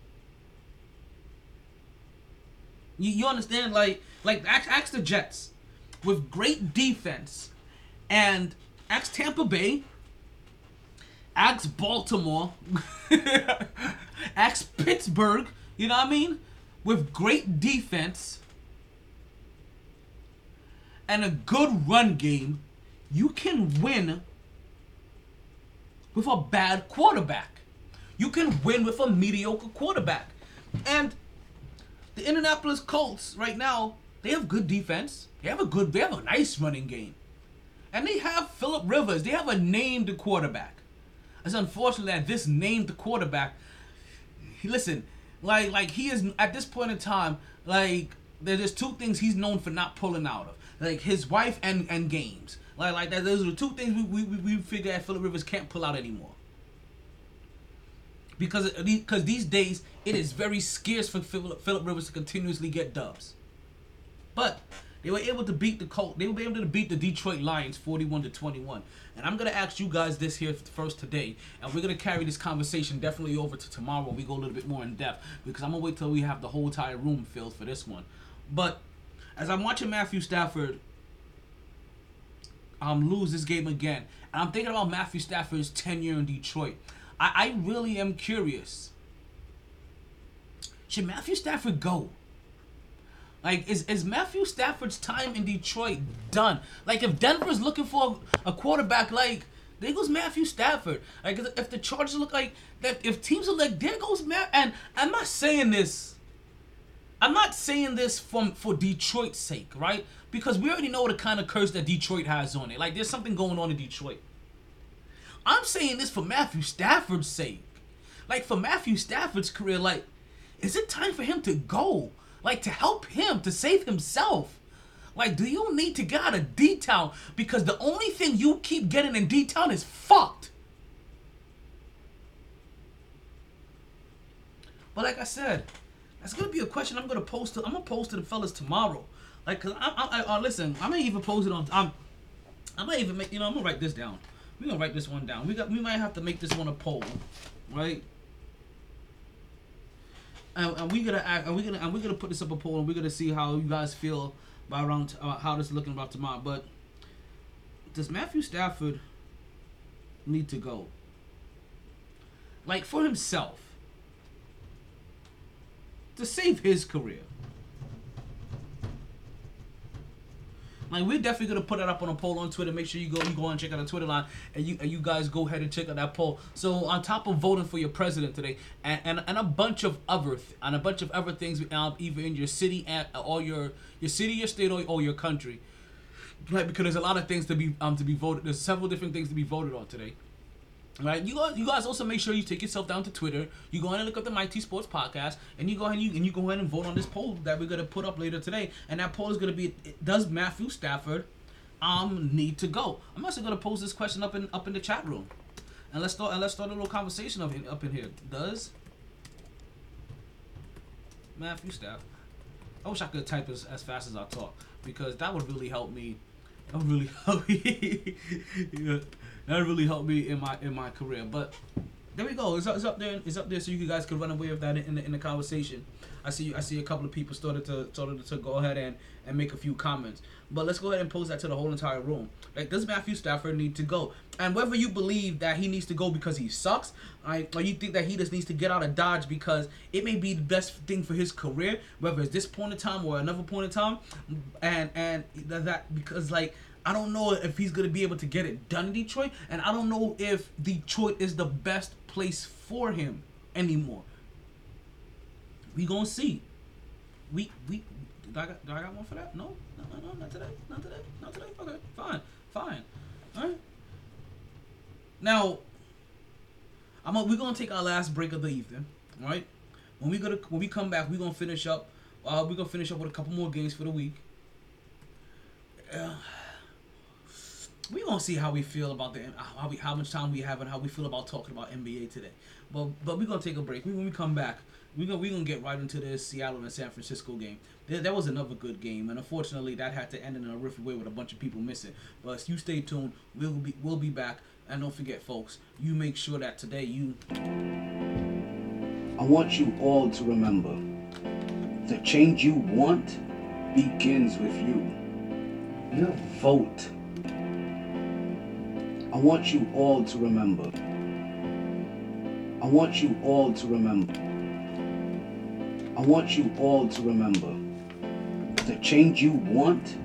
You, you understand? Like like ask, ask the Jets with great defense and ask Tampa Bay ask Baltimore, ask Pittsburgh, you know what I mean? With great defense and a good run game, you can win with a bad quarterback. You can win with a mediocre quarterback. And the Indianapolis Colts right now, they have good defense. They have a good they have a nice running game. And they have Philip Rivers. They have a named quarterback. It's unfortunate that this named the quarterback. Listen, like like he is at this point in time, like there's two things he's known for not pulling out of, like his wife and and games. Like like that, those are the two things we we, we figure that Philip Rivers can't pull out anymore. Because because these days it is very scarce for Philip Rivers to continuously get dubs. But they were able to beat the Colt. They were able to beat the Detroit Lions 41 to 21. And I'm gonna ask you guys this here first today, and we're gonna carry this conversation definitely over to tomorrow. We go a little bit more in depth because I'm gonna wait till we have the whole entire room filled for this one. But as I'm watching Matthew Stafford um lose this game again, and I'm thinking about Matthew Stafford's tenure in Detroit. I, I really am curious. Should Matthew Stafford go? Like, is, is Matthew Stafford's time in Detroit done? Like, if Denver's looking for a quarterback, like, there goes Matthew Stafford. Like, if the Chargers look like that, if teams are like, there goes Matt. And I'm not saying this. I'm not saying this from for Detroit's sake, right? Because we already know the kind of curse that Detroit has on it. Like, there's something going on in Detroit. I'm saying this for Matthew Stafford's sake. Like, for Matthew Stafford's career, like, is it time for him to go? Like to help him to save himself. Like, do you need to get out of D Town? Because the only thing you keep getting in D Town is fucked. But like I said, that's gonna be a question I'm gonna post to. I'm gonna post to the fellas tomorrow. Like, cause I, I, I, listen. I may even post it on. I'm, I might even make. You know, I'm gonna write this down. We gonna write this one down. We got. We might have to make this one a poll, right? And, and we gonna act, and we're gonna and we're gonna put this up a poll, and we're gonna see how you guys feel about around how this is looking about tomorrow. But does Matthew Stafford need to go? Like for himself, to save his career. Like we're definitely gonna put that up on a poll on Twitter. Make sure you go you go and check out the Twitter line and you and you guys go ahead and check out that poll. So on top of voting for your president today and and, and a bunch of other th- and a bunch of other things um, either in your city and or your your city, your state or, or your country. Right, because there's a lot of things to be um to be voted. There's several different things to be voted on today. Right, you guys, you guys also make sure you take yourself down to Twitter. You go and look up the MyT Sports Podcast, and you go ahead and you, and you go ahead and vote on this poll that we're gonna put up later today. And that poll is gonna be: Does Matthew Stafford um need to go? I'm also gonna pose this question up in up in the chat room, and let's start and let's start a little conversation up in, up in here. Does Matthew Stafford? I wish I could type as, as fast as I talk because that would really help me. That would really help me. yeah that really helped me in my in my career. But there we go. It's, it's up there. It's up there, so you guys can run away with that in the, in the conversation. I see. I see a couple of people started to started to go ahead and and make a few comments. But let's go ahead and pose that to the whole entire room. Like, does Matthew Stafford need to go? And whether you believe that he needs to go because he sucks, right, or you think that he just needs to get out of Dodge because it may be the best thing for his career, whether it's this point in time or another point in time, and and that because like I don't know if he's gonna be able to get it done in Detroit, and I don't know if Detroit is the best place for him anymore. We gonna see. We we do I got I got one for that? No, no, no, no, not today, not today, not today. Okay, fine, fine. All right. Now, I'm a, we're gonna take our last break of the evening. right? When we go to when we come back, we're gonna finish up. Uh, we're gonna finish up with a couple more games for the week. Uh, we gonna see how we feel about the how we how much time we have and how we feel about talking about NBA today. But but we gonna take a break. When we come back, we gonna we gonna get right into this Seattle and San Francisco game. There, that was another good game, and unfortunately that had to end in a horrific way with a bunch of people missing. But you stay tuned. We'll be we'll be back. And don't forget, folks, you make sure that today you. I want you all to remember the change you want begins with you. Your vote I want you all to remember. I want you all to remember. I want you all to remember. The change you want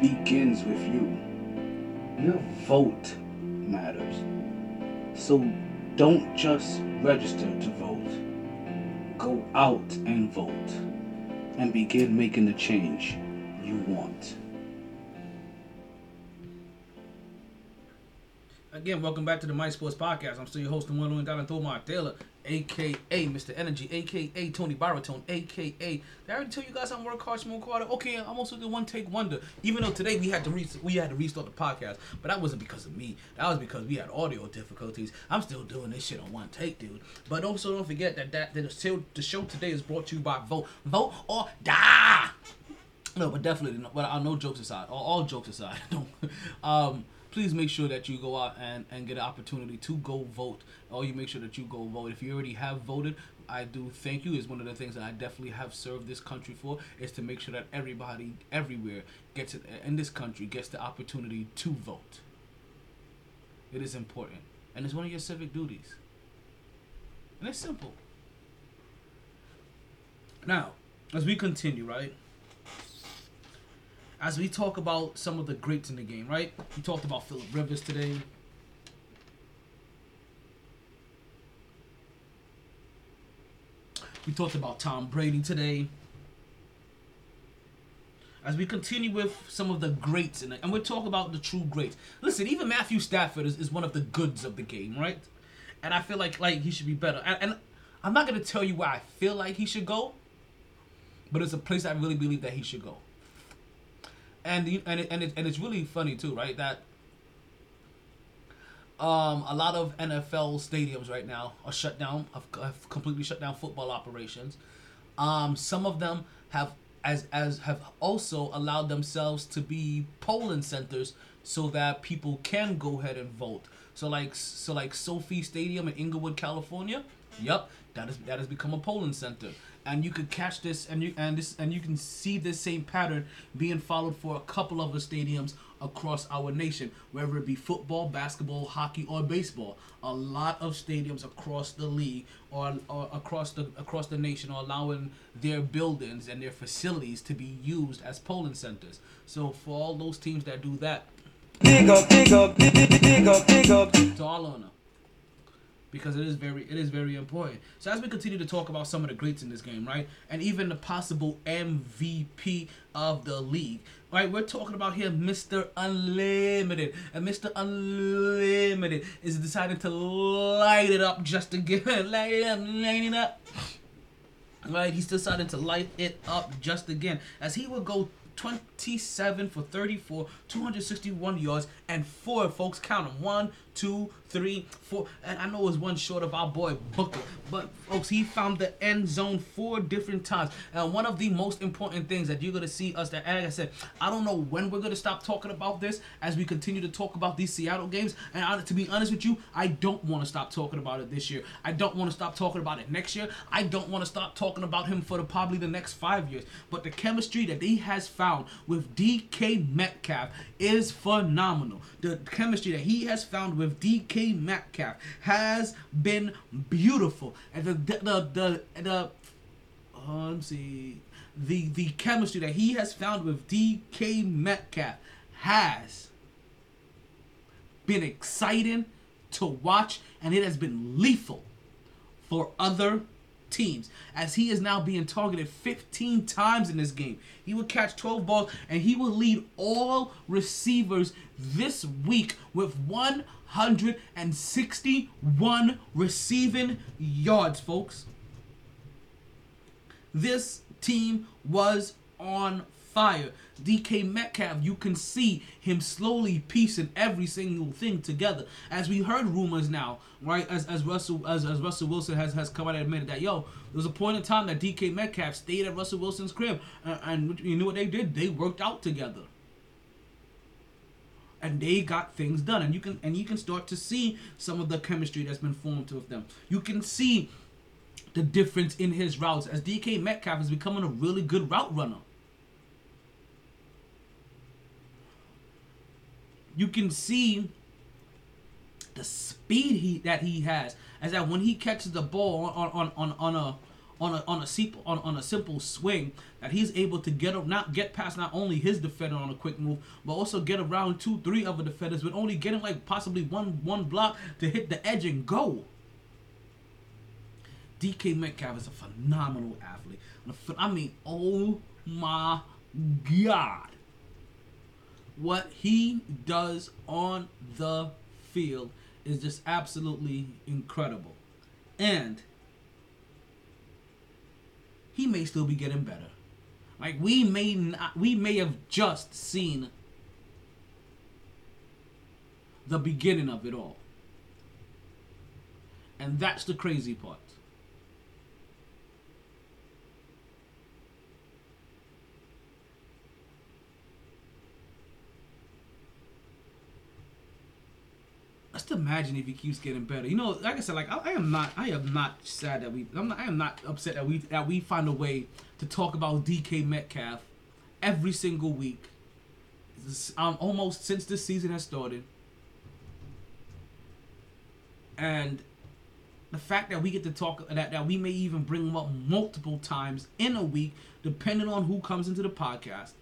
begins with you. Your vote matters. So don't just register to vote. Go out and vote and begin making the change you want. Again, welcome back to the MyT Sports Podcast. I'm still your host, the one only Donald Mark Taylor, aka Mr. Energy, aka Tony Baritone, aka. Did I already tell you guys I'm work hard, smoke harder? Okay, I'm also the one take wonder. Even though today we had to re- we had to restart the podcast, but that wasn't because of me. That was because we had audio difficulties. I'm still doing this shit on one take, dude. But also don't forget that that, that the, show today is brought to you by Vote, Vote or Die. No, but definitely, but uh, no jokes aside. All, all jokes aside, no. um, please make sure that you go out and, and get an opportunity to go vote. Or you make sure that you go vote. If you already have voted, I do thank you. Is one of the things that I definitely have served this country for is to make sure that everybody everywhere gets it in this country gets the opportunity to vote. It is important, and it's one of your civic duties. And it's simple. Now, as we continue, right? As we talk about some of the greats in the game, right? We talked about Philip Rivers today. We talked about Tom Brady today. As we continue with some of the greats, in it, and we're talking about the true greats. Listen, even Matthew Stafford is, is one of the goods of the game, right? And I feel like like he should be better. And, and I'm not gonna tell you where I feel like he should go, but it's a place I really believe that he should go. And you- and it, and it, and it's really funny too, right? That um, a lot of NFL stadiums right now are shut down, have, have completely shut down football operations. Um, some of them have as as have also allowed themselves to be polling centers so that people can go ahead and vote. So like so like SoFi Stadium in Inglewood, California. Yep, that is that has become a polling center. And you could catch this and you and this and you can see this same pattern being followed for a couple of the stadiums across our nation, whether it be football, basketball, hockey, or baseball. A lot of stadiums across the league or, or across the across the nation are allowing their buildings and their facilities to be used as polling centers. So for all those teams that do that, Big up, big up, big, big, big up, big up. it's all on them because it is very it is very important. So as we continue to talk about some of the greats in this game, right, and even the possible MVP of the league, right, we're talking about here Mr. Unlimited, and Mr. Unlimited is deciding to light it up just again, light it up, light it up. Right, he's decided to light it up just again as he will go 27 for 34, 261 yards, and four folks count them. One, two, three, four. And I know it was one short of our boy Booker, but folks, he found the end zone four different times. And one of the most important things that you're gonna see us that, like I said, I don't know when we're gonna stop talking about this as we continue to talk about these Seattle games. And I, to be honest with you, I don't want to stop talking about it this year. I don't want to stop talking about it next year. I don't want to stop talking about him for the, probably the next five years. But the chemistry that he has found with DK Metcalf is phenomenal. The chemistry that he has found with DK Metcalf has been beautiful. And the the the the, the uh, let's see the the chemistry that he has found with DK Metcalf has been exciting to watch and it has been lethal for other teams as he is now being targeted 15 times in this game. He will catch 12 balls and he will lead all receivers this week with 161 receiving yards, folks. This team was on fire. DK Metcalf, you can see him slowly piecing every single thing together. As we heard rumors now, right? As as Russell as, as Russell Wilson has, has come out and admitted that yo, there was a point in time that DK Metcalf stayed at Russell Wilson's crib, and, and you know what they did? They worked out together and they got things done. And you can and you can start to see some of the chemistry that's been formed with them. You can see the difference in his routes as DK Metcalf is becoming a really good route runner. You can see the speed he that he has. As that when he catches the ball on on on, on a on a on a simple on, on a simple swing that he's able to get up not get past not only his defender on a quick move but also get around two three other defenders with only getting like possibly one one block to hit the edge and go. DK Metcalf is a phenomenal athlete. I mean, oh my god what he does on the field is just absolutely incredible. And he may still be getting better. Like we may not, uh, we may have just seen the beginning of it all. And that's the crazy part. Just imagine if he keeps getting better. You know, like I said, like I, I am not, I am not sad that we, I'm not, I am not upset that we that we find a way to talk about DK Metcalf every single week. Um, almost since this season has started, and the fact that we get to talk that that we may even bring him up multiple times in a week, depending on who comes into the podcast,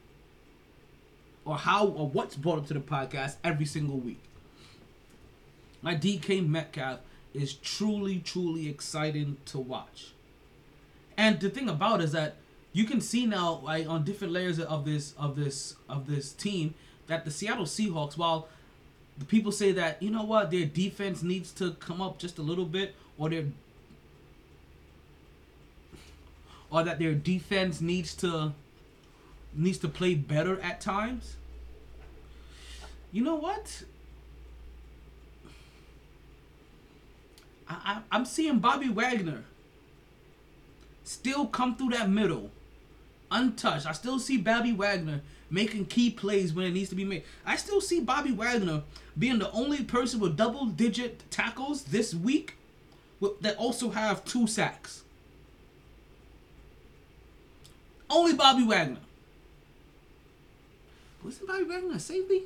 or how or what's brought up to the podcast every single week. My DK Metcalf is truly, truly exciting to watch. And the thing about it is that you can see now, like on different layers of this of this of this team, that the Seattle Seahawks, while the people say that you know what their defense needs to come up just a little bit, or their or that their defense needs to needs to play better at times. You know what? I, I I'm seeing Bobby Wagner still come through that middle, untouched. I still see Bobby Wagner making key plays when it needs to be made. I still see Bobby Wagner being the only person with double-digit tackles this week with, that also have two sacks. Only Bobby Wagner. Wasn't Bobby Wagner a safety?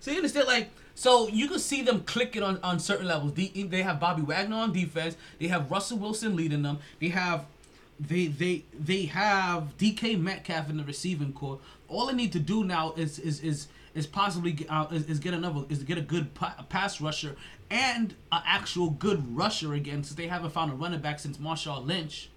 so you understand, like, so you can see them clicking on, on certain levels. They, they have Bobby Wagner on defense. They have Russell Wilson leading them. They have they they they have DK Metcalf in the receiving core. All they need to do now is is is is possibly uh, is, is get another is get a good pa- pass rusher and an actual good rusher again, since they haven't found a running back since Marshawn Lynch.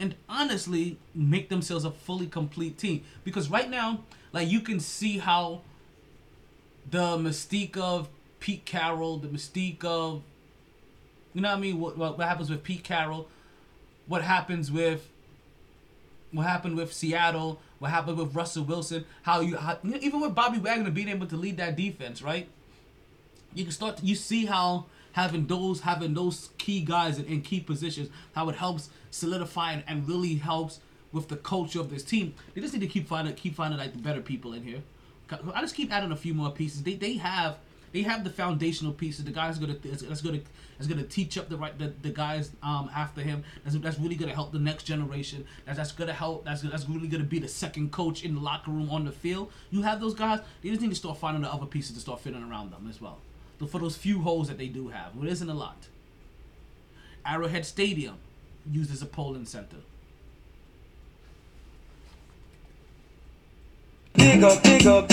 and honestly make themselves a fully complete team. Because right now, like you can see how the mystique of Pete Carroll, the mystique of you know what I mean, what what, what happens with Pete Carroll, what happens with what happened with Seattle, what happened with Russell Wilson, how you how, even with Bobby Wagner being able to lead that defense, right? You can start to, you see how having those having those key guys in, in key positions, how it helps solidify and, and really helps with the culture of this team. They just need to keep finding keep finding like the better people in here. I just keep adding a few more pieces. They they have they have the foundational pieces. The guys gonna that's, gonna that's gonna teach up the right the, the guys um after him. That's, that's really gonna help the next generation. That's that's gonna help. That's that's really gonna be the second coach in the locker room on the field. You have those guys. They just need to start finding the other pieces to start fitting around them as well. So for those few holes that they do have, which isn't a lot. Arrowhead Stadium, used as a polling center. Big up, big up.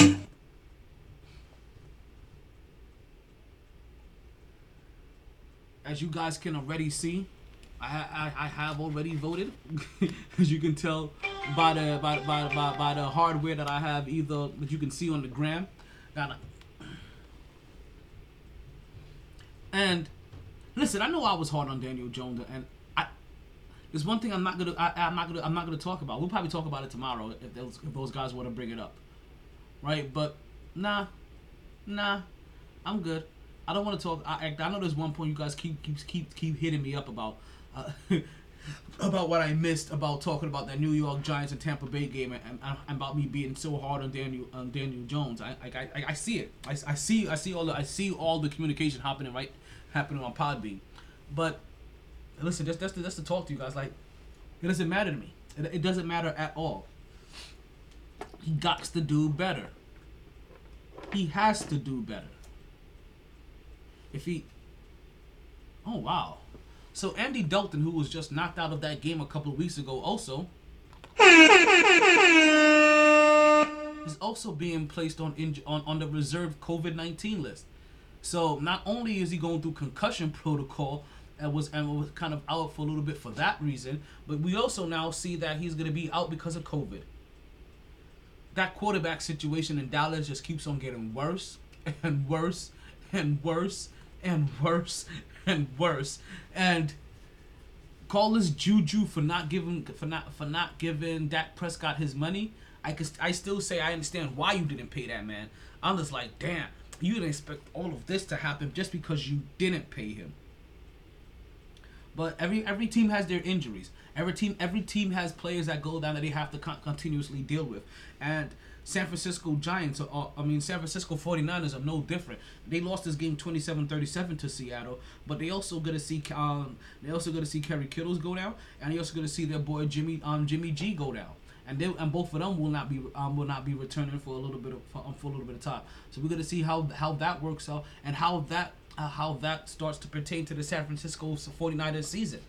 as you guys can already see, I I, I have already voted. as you can tell by the by, by, by, by the hardware that I have, either that you can see on the gram. Got And listen, I know I was hard on Daniel Jones, and there's one thing I'm not gonna I, I'm not gonna I'm not gonna talk about. We'll probably talk about it tomorrow if those if those guys want to bring it up, right? But nah, nah, I'm good. I don't want to talk. I, I know there's one point you guys keep keep keep keep hitting me up about. Uh, about what I missed about talking about that New York Giants and Tampa Bay game and, and, and about me being so hard on Daniel on Daniel Jones. I I, I, I see it. I, I see I see all the I see all the communication happening right happening on Podbean. But listen, just that's to, that's to talk to you guys. Like it doesn't matter to me. It, it doesn't matter at all. He got to do better. He has to do better. If he Oh wow. So Andy Dalton, who was just knocked out of that game a couple of weeks ago, also is also being placed on inj- on, on the reserved COVID nineteen list. So not only is he going through concussion protocol and was and was kind of out for a little bit for that reason, but we also now see that he's going to be out because of COVID. That quarterback situation in Dallas just keeps on getting worse and worse and worse and worse and worse. And call this juju for not giving for not for not giving Dak Prescott his money. I could I still say I understand why you didn't pay that man. I'm just like, damn, you didn't expect all of this to happen just because you didn't pay him. But every every team has their injuries. Every team every team has players that go down that they have to con- continuously deal with. And San Francisco Giants, are, I mean San Francisco 49ers are no different. They lost this game 27-37 to Seattle, but they also going to see um they also going to see Kerry Kittles go down, and they also going to see their boy Jimmy um Jimmy G go down. And they and both of them will not be um, will not be returning for a little bit of for, um, for a little bit of time. So we're gonna see how how that works out and how that how that starts to pertain to the San Francisco 49ers season.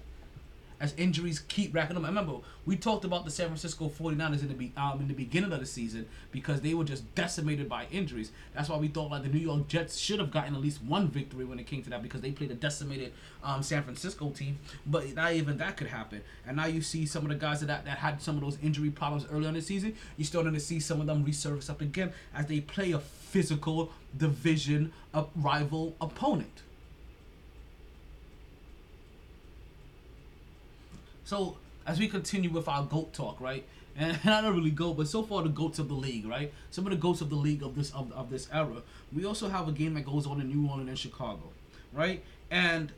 As injuries keep racking up. I remember, we talked about the San Francisco 49ers in the be, um, in the beginning of the season because they were just decimated by injuries. That's why we thought like the New York Jets should have gotten at least one victory when it came to that because they played a decimated um, San Francisco team. But not even that could happen. And now you see some of the guys that, that had some of those injury problems earlier in the season. You're starting to see some of them resurface up again as they play a physical division of rival opponent. So as we continue with our goat talk, right? And I don't really goat, but so far the goats of the league, right? Some of the goats of the league of this of, of this era. We also have a game that goes on in New Orleans and Chicago, right? And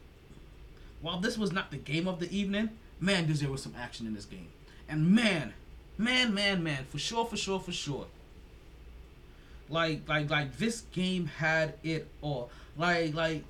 while this was not the game of the evening, man, there was some action in this game. And man, man, man, man, for sure, for sure, for sure. Like, like, like this game had it all. Like, like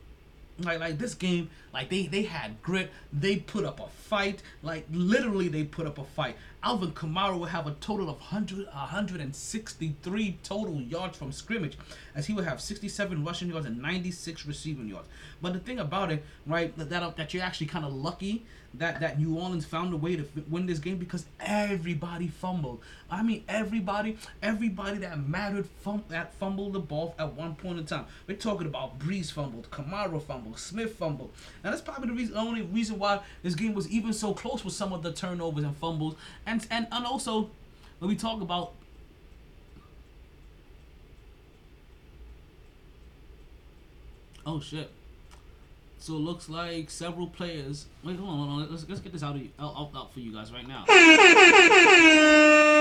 like like this game like they they had grit. They put up a fight. Like literally they put up a fight. Alvin kamara will have a total of 100 163 total yards from scrimmage as he would have 67 rushing yards and 96 receiving yards. But the thing about it right that that, you're actually kind of lucky that that new orleans found a way to win this game because everybody fumbled. I mean everybody everybody that mattered fum- that fumbled the ball at one point in time. We're talking about Brees fumbled kamara fumbled smith fumbled now that's probably the reason, only reason why this game was even so close with some of the turnovers and fumbles and and, and also when we talk about oh shit so it looks like several players. Wait, hold on, hold on. Let's, let's get this out, of, out, out, out for you guys right now.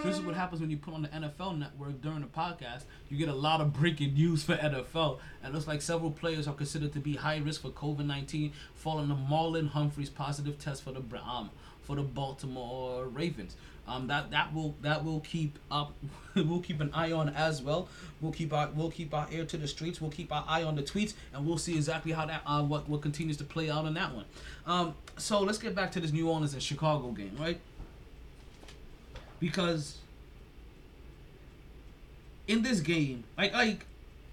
So this is what happens when you put on the NFL network during the podcast. You get a lot of breaking news for NFL. And it looks like several players are considered to be high risk for COVID 19 following the Marlon Humphrey's positive test for the um, for the Baltimore Ravens. Um, that that will that will keep up. we'll keep an eye on as well. We'll keep our we'll keep our ear to the streets. We'll keep our eye on the tweets, and we'll see exactly how that uh, what what continues to play out on that one. Um, so let's get back to this New Orleans and Chicago game, right? Because in this game, like like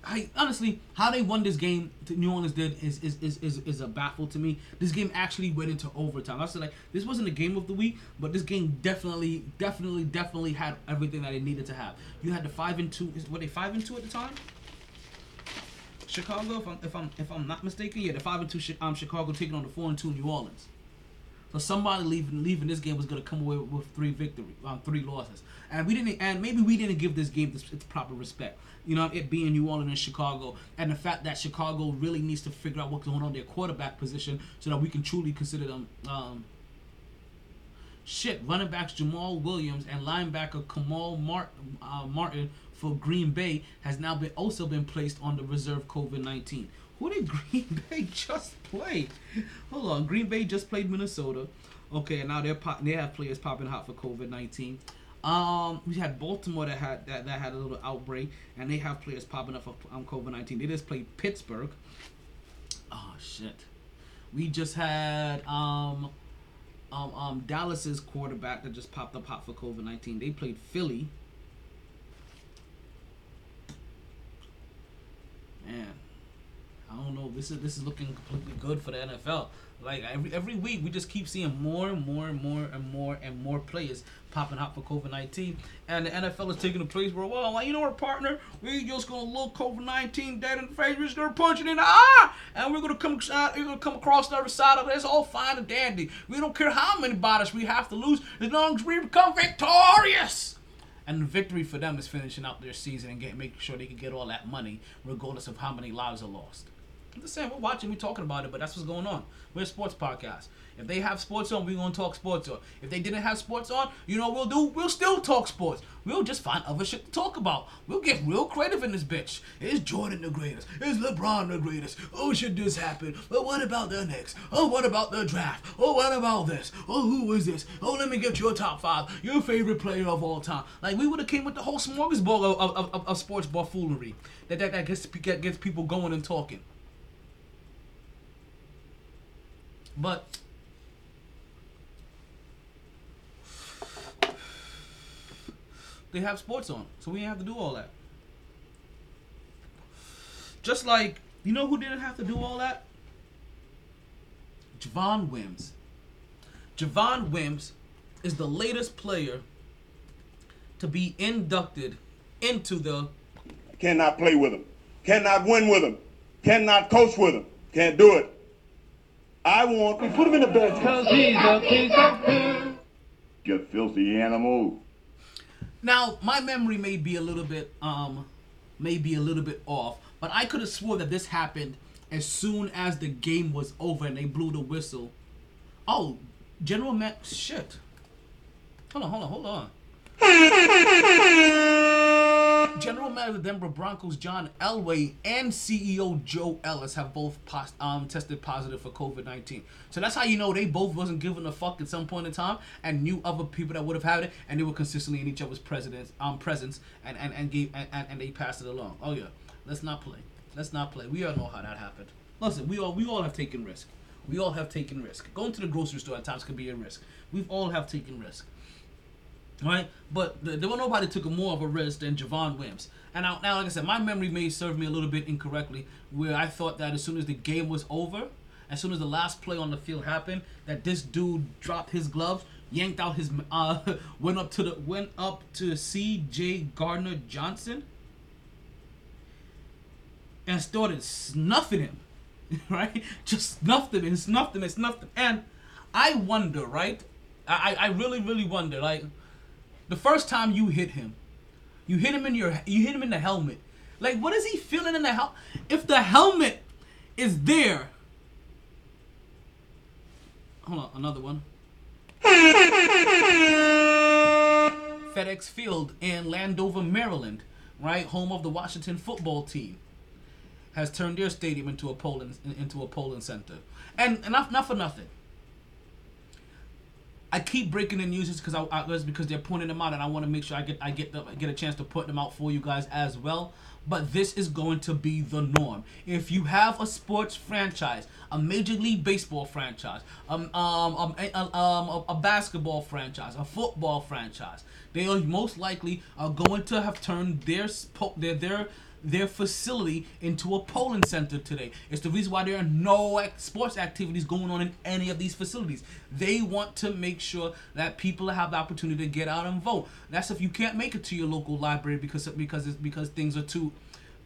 I honestly, how they won this game, New Orleans did is is, is, is is a baffle to me. This game actually went into overtime. I said like this wasn't a game of the week, but this game definitely, definitely, definitely had everything that it needed to have. You had the five and two. Were they five and two at the time? Chicago, if I'm if I'm if I'm not mistaken, yeah, the five and two um Chicago taking on the four and two New Orleans. So somebody leaving leaving this game was gonna come away with, three victory, um, three losses, and we didn't, and maybe we didn't give this game its, its proper respect. You know, it being New Orleans and Chicago, and the fact that Chicago really needs to figure out what's going on their quarterback position so that we can truly consider them. Um, shit, running backs Jamaal Williams and linebacker Kamal Martin, uh, Martin for Green Bay has now been also been placed on the reserve COVID nineteen. Who did Green Bay just play? Hold on, Green Bay just played Minnesota. Okay, and now they're pop- they have players popping hot for COVID nineteen. Um, we had Baltimore that had that, that had a little outbreak, and they have players popping up for um, COVID nineteen. They just played Pittsburgh. Oh shit. We just had um, um, um, Dallas's quarterback that just popped up hot for COVID nineteen. They played Philly. Man, I don't know. This is this is looking completely good for the NFL. Like every every week, we just keep seeing more and more and more and more and more players popping out for COVID nineteen, and the NFL is taking the place where, well, like, you know, our partner, we just gonna look COVID nineteen dead in the face, we're just gonna punch it in the eye, and we're gonna come uh, we're gonna come across the other side of it. It's all fine and dandy. We don't care how many bodies we have to lose, as long as we become victorious. And victory for them is finishing out their season and getting making sure they can get all that money, regardless of how many lives are lost. I'm just saying, we're watching, we're talking about it, but that's what's going on. We're a sports podcast. If they have sports on, we're gonna talk sports on. If they didn't have sports on, you know we'll do? We'll still talk sports. We'll just find other shit to talk about. We'll get real creative in this bitch. Is Jordan the greatest? Is LeBron the greatest? Oh, should this happen? But what about the Knicks? Oh, what about the draft? Oh, what about this? Oh, who is this? Oh, let me get your top five. Your favorite player of all time. Like we would have came with the whole smorgasbord of, of, of, of sports buffoonery that that, that gets gets people going and talking. But they have sports on, so we didn't have to do all that. Just like you know who didn't have to do all that? Javon Wims. Javon Wims is the latest player to be inducted into the Cannot play with him. Cannot win with him. Cannot coach with him. Can't do it. I want. We put him in the bed. Cause he's a piece of poo. You filthy animal. Now, my memory may be a little bit um may be a little bit off, but I could have swore that this happened as soon as the game was over and they blew the whistle. Oh, General Matt shit. Hold on, hold on, hold on. General Manager of the Denver Broncos John Elway and CEO Joe Ellis have both um, tested positive for COVID nineteen. So that's how you know they both wasn't giving a fuck at some point in time and knew other people that would have had it, and they were consistently in each other's presidents um presence and and and gave and, and, and they passed it along. Oh yeah, let's not play. Let's not play. We all know how that happened. Listen, we all we all have taken risk. We all have taken risk. Going to the grocery store at times can be a risk. We've all have taken risk right? But th- there was nobody took more of a risk than Javon Wims. And now, now, like I said, my memory may serve me a little bit incorrectly, where I thought that as soon as the game was over, as soon as the last play on the field happened, that this dude dropped his gloves, yanked out his, uh, went up to the, went up to C.J. Gardner Johnson, and started snuffing him, right? Just snuffed him and snuffed him and snuffed him. And I wonder, right? I I really, really wonder, like the first time you hit him, you hit him in your you hit him in the helmet. Like what is he feeling in the helmet? If the helmet is there. Hold on, another one. FedEx Field in Landover, Maryland, right, home of the Washington football team, has turned their stadium into a polling into a polling center. And enough, not for nothing. I keep breaking the news because I, I because they're pointing them out, and I want to make sure I get I get the, get a chance to put them out for you guys as well. But this is going to be the norm. If you have a sports franchise, a Major League Baseball franchise, um, um, um, a, um, a, basketball franchise, a football franchise, they are most likely are going to have turned their their their their facility into a polling center today. It's the reason why there are no sports activities going on in any of these facilities. They want to make sure that people have the opportunity to get out and vote. That's if you can't make it to your local library because because it's because things are too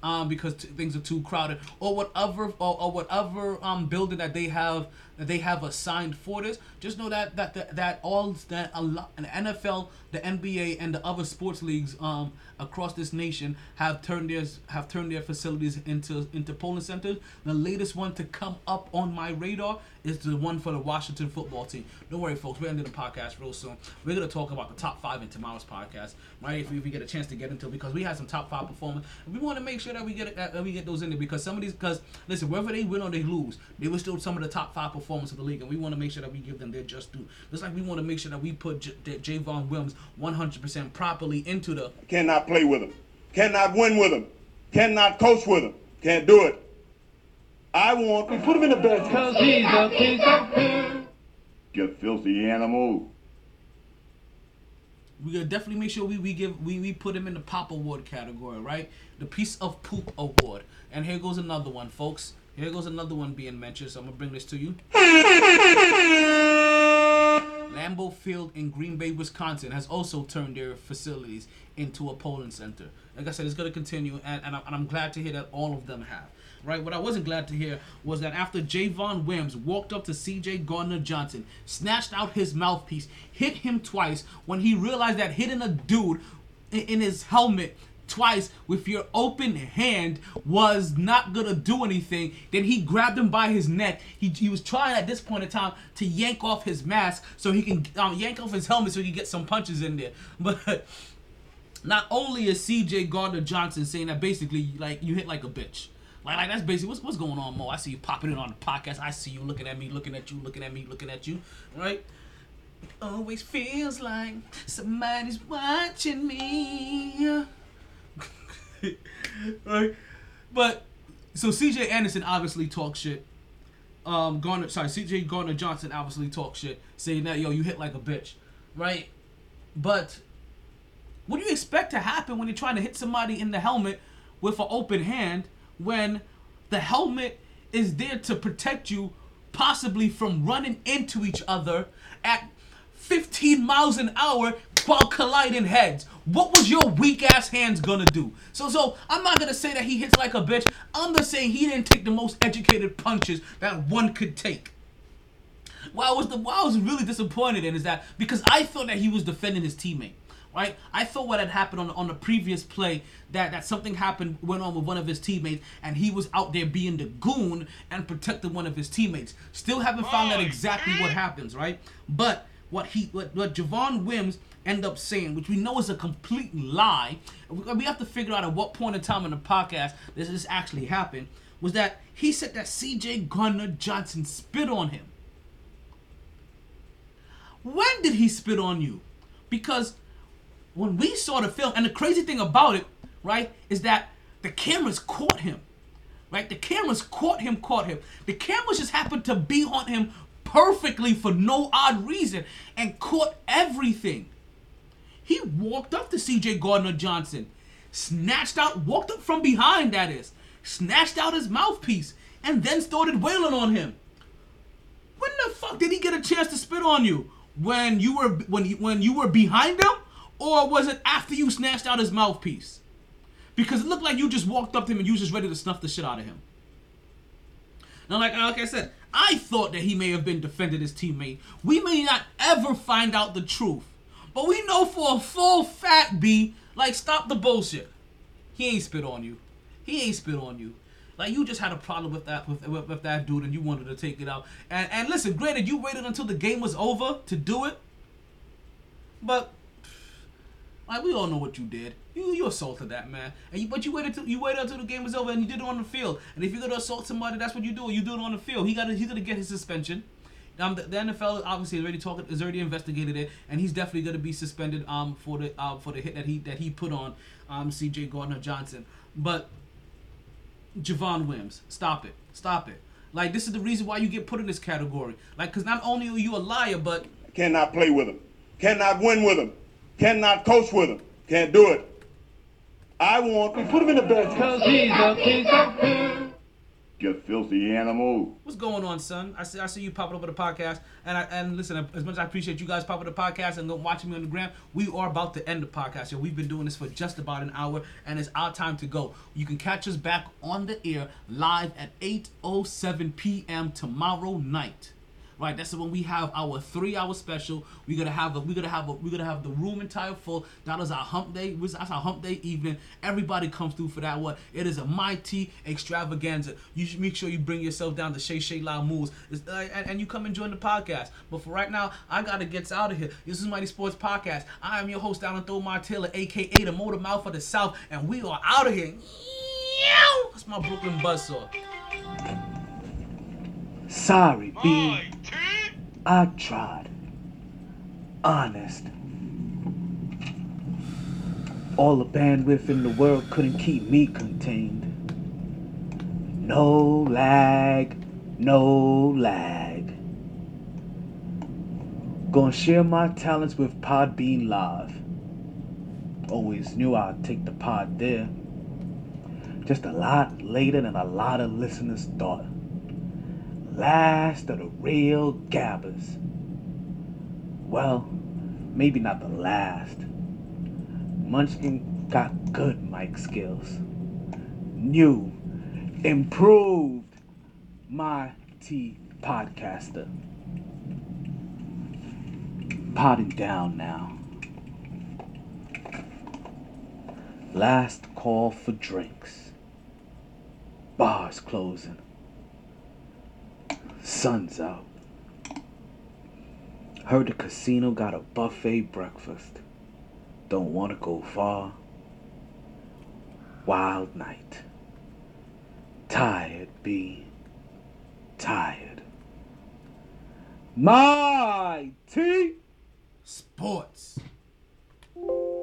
um, because t- things are too crowded, or whatever, or, or whatever um, building that they have that they have assigned for this. Just know that that that, that all that a lot, the NFL, the NBA, and the other sports leagues um, across this nation have turned their have turned their facilities into into polling centers. The latest one to come up on my radar is the one for the Washington football team. Don't worry, folks. We're ending the podcast real soon. We're gonna talk about the top five in tomorrow's podcast, right? If we, if we get a chance to get into it, because we had some top five performers, we want to make sure that we get that we get those in there because some of these, because listen, whether they win or they lose, they were still some of the top five performers of the league, and we want to make sure that we give them their just due. Just like we want to make sure that we put J- that Javon Williams 100% properly into the Cannot play with him. Cannot win with him. Cannot coach with him. Can't do it. I want. We put him in the bed. Cause he's a piece of poo. You filthy animal. we gotta definitely make sure we, we give we, we put him in the pop award category, right? The piece of poop award. And here goes another one, folks. Here goes another one being mentioned, so I'm gonna bring this to you. Lambeau Field in Green Bay, Wisconsin has also turned their facilities into a polling center. Like I said, it's to continue, and, and, I'm, and I'm glad to hear that all of them have. Right? What I wasn't glad to hear was that after Javon Wims walked up to C.J. Gardner Johnson, snatched out his mouthpiece, hit him twice, when he realized that hitting a dude in, in his helmet twice with your open hand was not gonna do anything. Then he grabbed him by his neck. He, he was trying at this point in time to yank off his mask so he can um, yank off his helmet so he can get some punches in there. But not only is CJ Gardner Johnson saying that basically like you hit like a bitch. Like, like that's basically what's what's going on, Mo. I see you popping it on the podcast. I see you looking at me, looking at you, looking at me, looking at you. Right? Always feels like somebody's watching me. right? But so CJ Anderson obviously talks shit. Um, Garner, sorry, CJ Gardner Johnson obviously talks shit, saying that yo, you hit like a bitch, right? But what do you expect to happen when you're trying to hit somebody in the helmet with an open hand when the helmet is there to protect you possibly from running into each other at 15 miles an hour while colliding heads? What was your weak ass hands gonna do? So, so I'm not gonna say that he hits like a bitch. I'm just saying he didn't take the most educated punches that one could take. What I was the what I was really disappointed in is that because I thought that he was defending his teammate right? I thought what had happened on on the previous play that that something happened went on with one of his teammates and he was out there being the goon and protecting one of his teammates. Still haven't found out exactly what happens, right? But what he what, what Javon Wims end up saying, which we know is a complete lie, we have to figure out at what point in time in the podcast this this actually happened, was that he said that CJ Gardner Johnson spit on him. When did he spit on you? Because when we saw the film, and the crazy thing about it, right, is that the cameras caught him. Right? The cameras caught him, caught him. The cameras just happened to be on him perfectly for no odd reason and caught everything. He walked up to CJ Gardner Johnson, snatched out, walked up from behind, that is, snatched out his mouthpiece, and then started wailing on him. When the fuck did he get a chance to spit on you? When you were when you, when you were behind him, or was it after you snatched out his mouthpiece? Because it looked like you just walked up to him and you was just ready to snuff the shit out of him. Now, like like I said, I thought that he may have been defending his teammate. We may not ever find out the truth, but we know for a full fat B, like stop the bullshit. He ain't spit on you. He ain't spit on you. Like you just had a problem with that with, with, with that dude and you wanted to take it out. And and listen, granted, you waited until the game was over to do it, but like we all know what you did. You you assaulted that man, and you, but you waited till you waited until the game was over and you did it on the field. And if you're gonna assault somebody, that's what you do. You do it on the field. He got he's gonna get his suspension. Um, the, the NFL obviously is already talking, is already investigated it, and he's definitely gonna be suspended um for the uh, for the hit that he that he put on um C.J. Gardner Johnson. But Javon Wims, stop it, stop it. Like this is the reason why you get put in this category. Like, cause not only are you a liar, but Cannot play with him. Cannot win with him. Cannot coach with him. Can't do it. I want. We Put him in the bed. Cause he's a king of poo. You filthy animal. What's going on, son? I see, I see you popping up over the podcast, and I and listen. As much as I appreciate you guys popping the podcast and watching me on the gram, we are about to end the podcast. Yo, we've been doing this for just about an hour, and it's our time to go. You can catch us back on the air live at 8:07 p.m. tomorrow night. Right, that's when we have our three-hour special. We're gonna have a, we're gonna have a, we're gonna have the room entire full. That is our hump day. That's our hump day evening. Everybody comes through for that one. It is a mighty extravaganza. You should make sure you bring yourself down to Shay Shay La Moves, uh, and, and you come and join the podcast. But for right now, I gotta get out of here. This is MyT Sports Podcast. I am your host, Alan Thomar Taylor, aka the Motor Mouth of the South, and we are out of here. That's my Brooklyn buzzsaw. Sorry, B. I tried. Honest. All the bandwidth in the world couldn't keep me contained. No lag, no lag. Gonna share my talents with Podbean Live. Always knew I'd take the pod there. Just a lot later than a lot of listeners thought last of the real gabbers. Well, maybe not the last. Munchkin got good mic skills. New, improved, mighty podcaster. Potting down now. Last call for drinks. Bars closing. Sun's out. Heard the casino got a buffet breakfast. Don't want to go far. Wild night. Tired, B. Tired. My T. Sports.